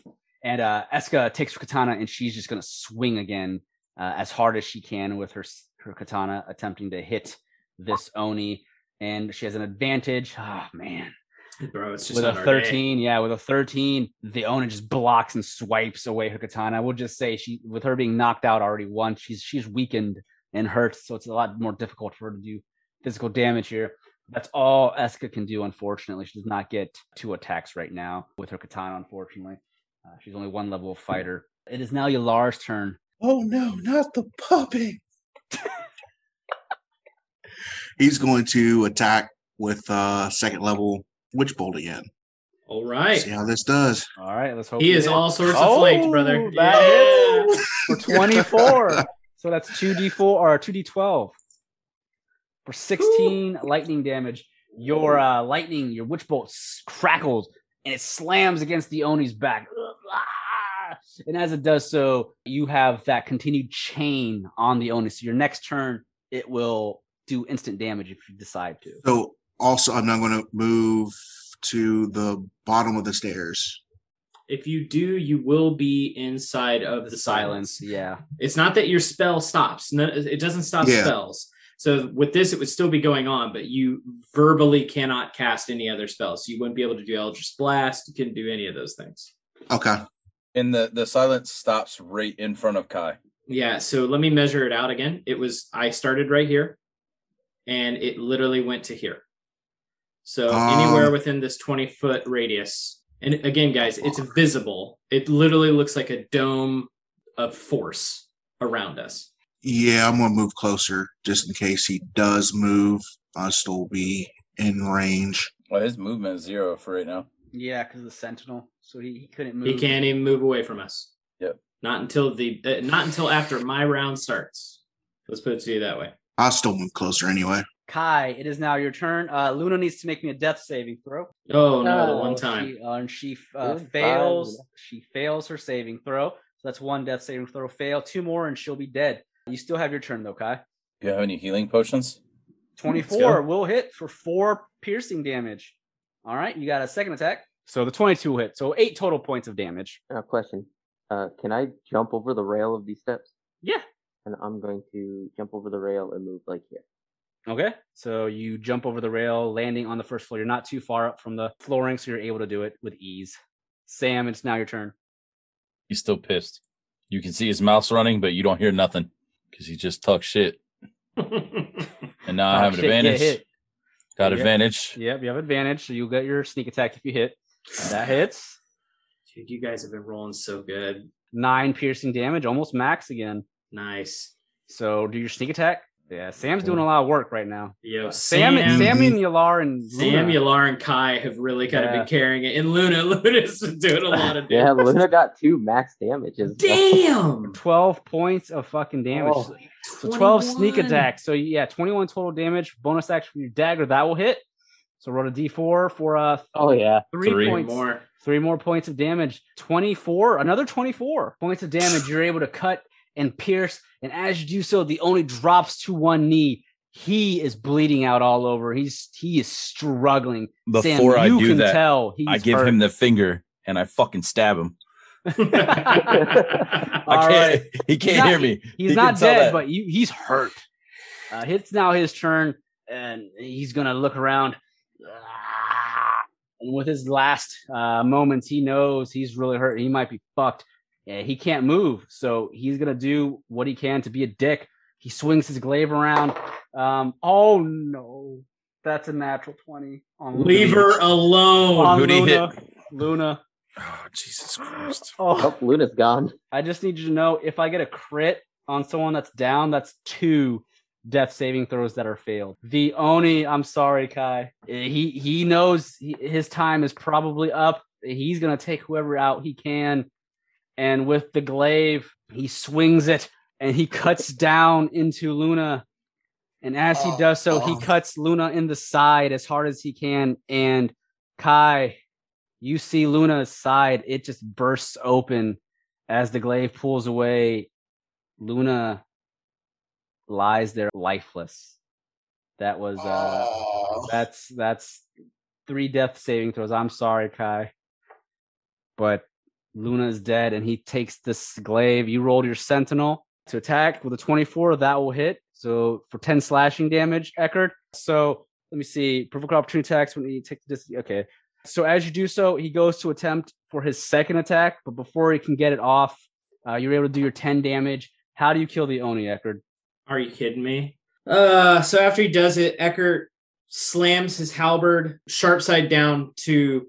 And uh, Eska takes her katana and she's just going to swing again uh, as hard as she can with her her katana, attempting to hit this Oni. And she has an advantage. Oh, man. Bro, it's just With a not our day. 13, yeah, with a 13, the Oni just blocks and swipes away her katana. We'll just say she, with her being knocked out already once, she's she's weakened and hurt, so it's a lot more difficult for her to do physical damage here. That's all Eska can do, unfortunately. She does not get two attacks right now with her katana, unfortunately. Uh, she's only one level of fighter. It is now Yalar's turn. Oh no, not the puppy. He's going to attack with uh second level witch bolt again. All right. See how this does. All right, let's hope He you is hit. all sorts of flanked, brother. Oh, That Yeah. hits for 24. so that's 2d4 or 2d12 for 16 lightning damage. Your uh, lightning, your witch bolt crackles and it slams against the Oni's back. And as it does so, you have that continued chain on the Oni. So your next turn, it will do instant damage if you decide to. So also I'm not gonna move to the bottom of the stairs. If you do, you will be inside of the, The silence. silence, yeah. It's not that your spell stops. No, it doesn't stop Yeah. spells. So with this, it would still be going on, but you verbally cannot cast any other spells. So you wouldn't be able to do Eldritch Blast. You couldn't do any of those things. Okay. And the the silence stops right in front of Kai. Yeah. So let me measure it out again. It was I started right here, and it literally went to here. So Um, anywhere within this twenty foot radius. And again, guys, it's visible. It literally looks like a dome of force around us. Yeah, I'm gonna move closer just in case he does move. I'll still be in range. Well, his movement is zero for right now. Yeah, because of the sentinel. So he, he couldn't move. He can't even move away from us. Yep. Not until the uh, not until after my round starts. Let's put it to you that way. I'll still move closer anyway. Kai, it is now your turn. Uh, Luna needs to make me a death saving throw. Oh no, the one time. She, uh, and she uh, Goodbye. fails. She fails her saving throw. So that's one death saving throw fail. Two more, and she'll be dead. You still have your turn though, Kai. Do you have any healing potions? Twenty-four will hit for four piercing damage. All right, you got a second attack. So the twenty-two will hit. So eight total points of damage. Uh, question. Uh, can I jump over the rail of these steps? Yeah. And I'm going to jump over the rail and move like here. Okay. So you jump over the rail, landing on the first floor. You're not too far up from the flooring, so you're able to do it with ease. Sam, it's now your turn. He's still pissed. You can see his mouth's running, but you don't hear nothing because he just talks shit. And now I have an shit, advantage. hit. Got Yep. advantage. Yep, you have advantage, so you'll get your sneak attack if you hit. That hits. Dude, you guys have been rolling so good. Nine piercing damage, almost max again. Nice. So do your sneak attack. Yeah, Sam's doing a lot of work right now. Yo, Sam, Sam, Sam, and Yalar and Sam, Luna. Yalar, and Kai have really kind of been carrying it. And Luna, Luna's doing a lot of damage. Yeah, damage. Luna got two max damages. Damn. 12 points of fucking damage. Oh. So 12 sneak attacks. So yeah, 21 total damage. Bonus action from your dagger that will hit. So roll a d4 for uh Oh yeah. three, Three points. More. Three more points of damage. 24, another 24 points of damage. You're able to cut and pierce. And as you do so, the Oni drops to one knee. He is bleeding out all over. He's he is struggling. Sam, Before I you do can that, tell I give hurt. him the finger and I fucking stab him. I can't. right. He can't not- hear me. He's He not dead, but you, he's hurt. Uh, it's now his turn, and he's gonna look around. And with his last uh, moments, he knows he's really hurt. He might be fucked. Yeah, he can't move, so he's gonna do what he can to be a dick. He swings his glaive around. Um, oh no, that's a natural twenty. On Luna. Leave her alone. on Who'd he hit? Luna. Luna. Oh Jesus Christ! Oh, Oh, Luna's gone. I just need you to know if I get a crit on someone that's down, that's two death saving throws that are failed. The Oni, I'm sorry, Kai. He he knows his time is probably up. He's gonna take whoever out he can, and with the glaive, he swings it and he cuts down into Luna. And as he does so, he Oh. cuts Luna in the side as hard as he can. And Kai, you see Luna's side, it just bursts open as the glaive pulls away. Luna lies there lifeless. That was uh Oh. that's that's three death saving throws. I'm sorry, Kai. But Luna is dead and he takes this glaive. You rolled your sentinel to attack with a 24. That will hit. So for 10 slashing damage, Eckert. So let me see. Provoke opportunity attacks when you take the distance. Okay. So as you do so, he goes to attempt for his second attack, but before he can get it off, uh, you're able to do your 10 damage. How do you kill the Oni, Eckert? Are you kidding me? Uh, so after he does it, Eckert slams his halberd sharp side down to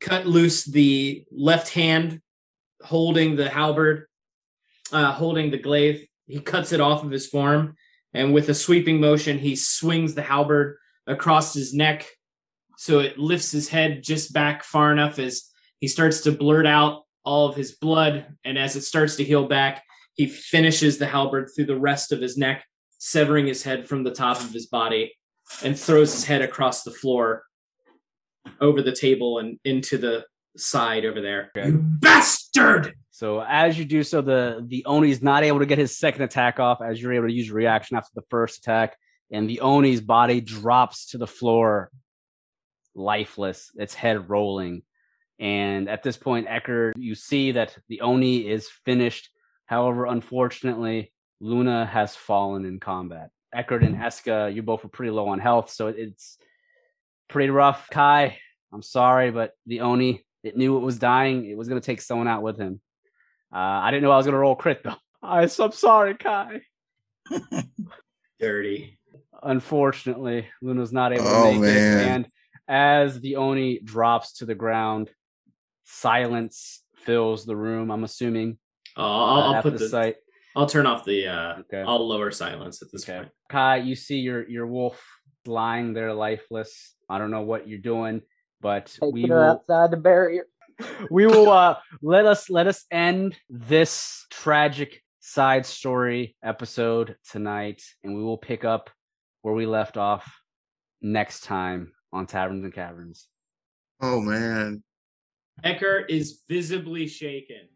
cut loose the left hand holding the halberd, uh, holding the glaive. He cuts it off of his form, and with a sweeping motion, he swings the halberd across his neck so it lifts his head just back far enough as he starts to blurt out all of his blood. And as it starts to heal back, he finishes the halberd through the rest of his neck, severing his head from the top of his body, and throws his head across the floor over the table and into the side over there. Okay. You bastard! So as you do so, the the Oni's not able to get his second attack off as you're able to use your reaction after the first attack, and the Oni's body drops to the floor, lifeless, its head rolling. And at this point, Eckert, you see that the Oni is finished. However, unfortunately, Luna has fallen in combat. Eckert and Eska, you both were pretty low on health, so it's pretty rough. Kai, I'm sorry, but the Oni, it knew it was dying. It was going to take someone out with him. Uh, I didn't know I was going to roll crit though. I, I'm sorry, Kai. Dirty. Unfortunately, Luna's not able to Oh, make man. it. And as the Oni drops to the ground, silence fills the room. I'm assuming. Uh, I'll, uh, I'll put the the. site. I'll turn off the. Uh, Okay. I'll lower silence at this Okay. point. Kai, you see your your wolf lying there lifeless. I don't know what you're doing, but we Taking her will outside the barrier. we will uh let us let us end this tragic side story episode tonight and we will pick up where we left off next time on Taverns and Caverns. Oh man. Eckert is visibly shaken.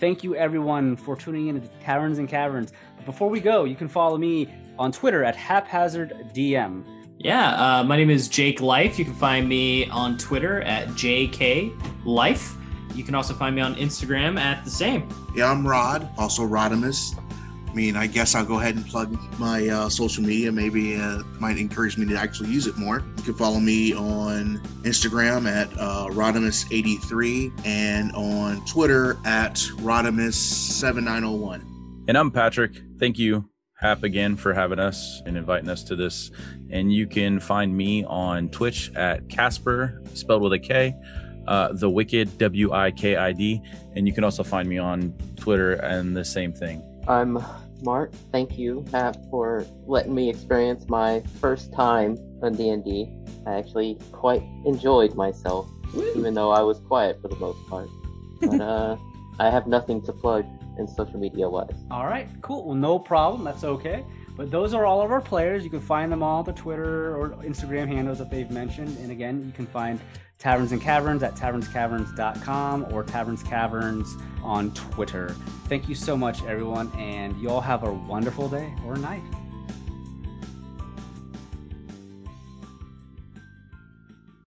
Thank you everyone for tuning in to Taverns and Caverns. But before we go, you can follow me on Twitter at haphazarddm. Yeah, uh, my name is Jake Life. You can find me on Twitter at JK Life. You can also find me on Instagram at the same. Yeah, I'm Rod, also Rodimus. I mean, I guess I'll go ahead and plug my uh, social media. Maybe uh, might encourage me to actually use it more. You can follow me on Instagram at uh, Rodimus83 and on Twitter at Rodimus7901. And I'm Patrick. Thank you, Hap, again for having us and inviting us to this. And you can find me on Twitch at Kasper, spelled with a K, uh, the Wicked, W I K I D. And you can also find me on Twitter and the same thing. I'm Mark. Thank you, Hap, for letting me experience my first time on D&D. I actually quite enjoyed myself, even though I was quiet for the most part. But uh, I have nothing to plug in social media wise. All right, cool. Well, no problem. That's okay. But those are all of our players. You can find them all the Twitter or Instagram handles that they've mentioned. And again, you can find Taverns and Caverns at tavernscaverns.com or Taverns Caverns on Twitter. Thank you so much, everyone, and you all have a wonderful day or night.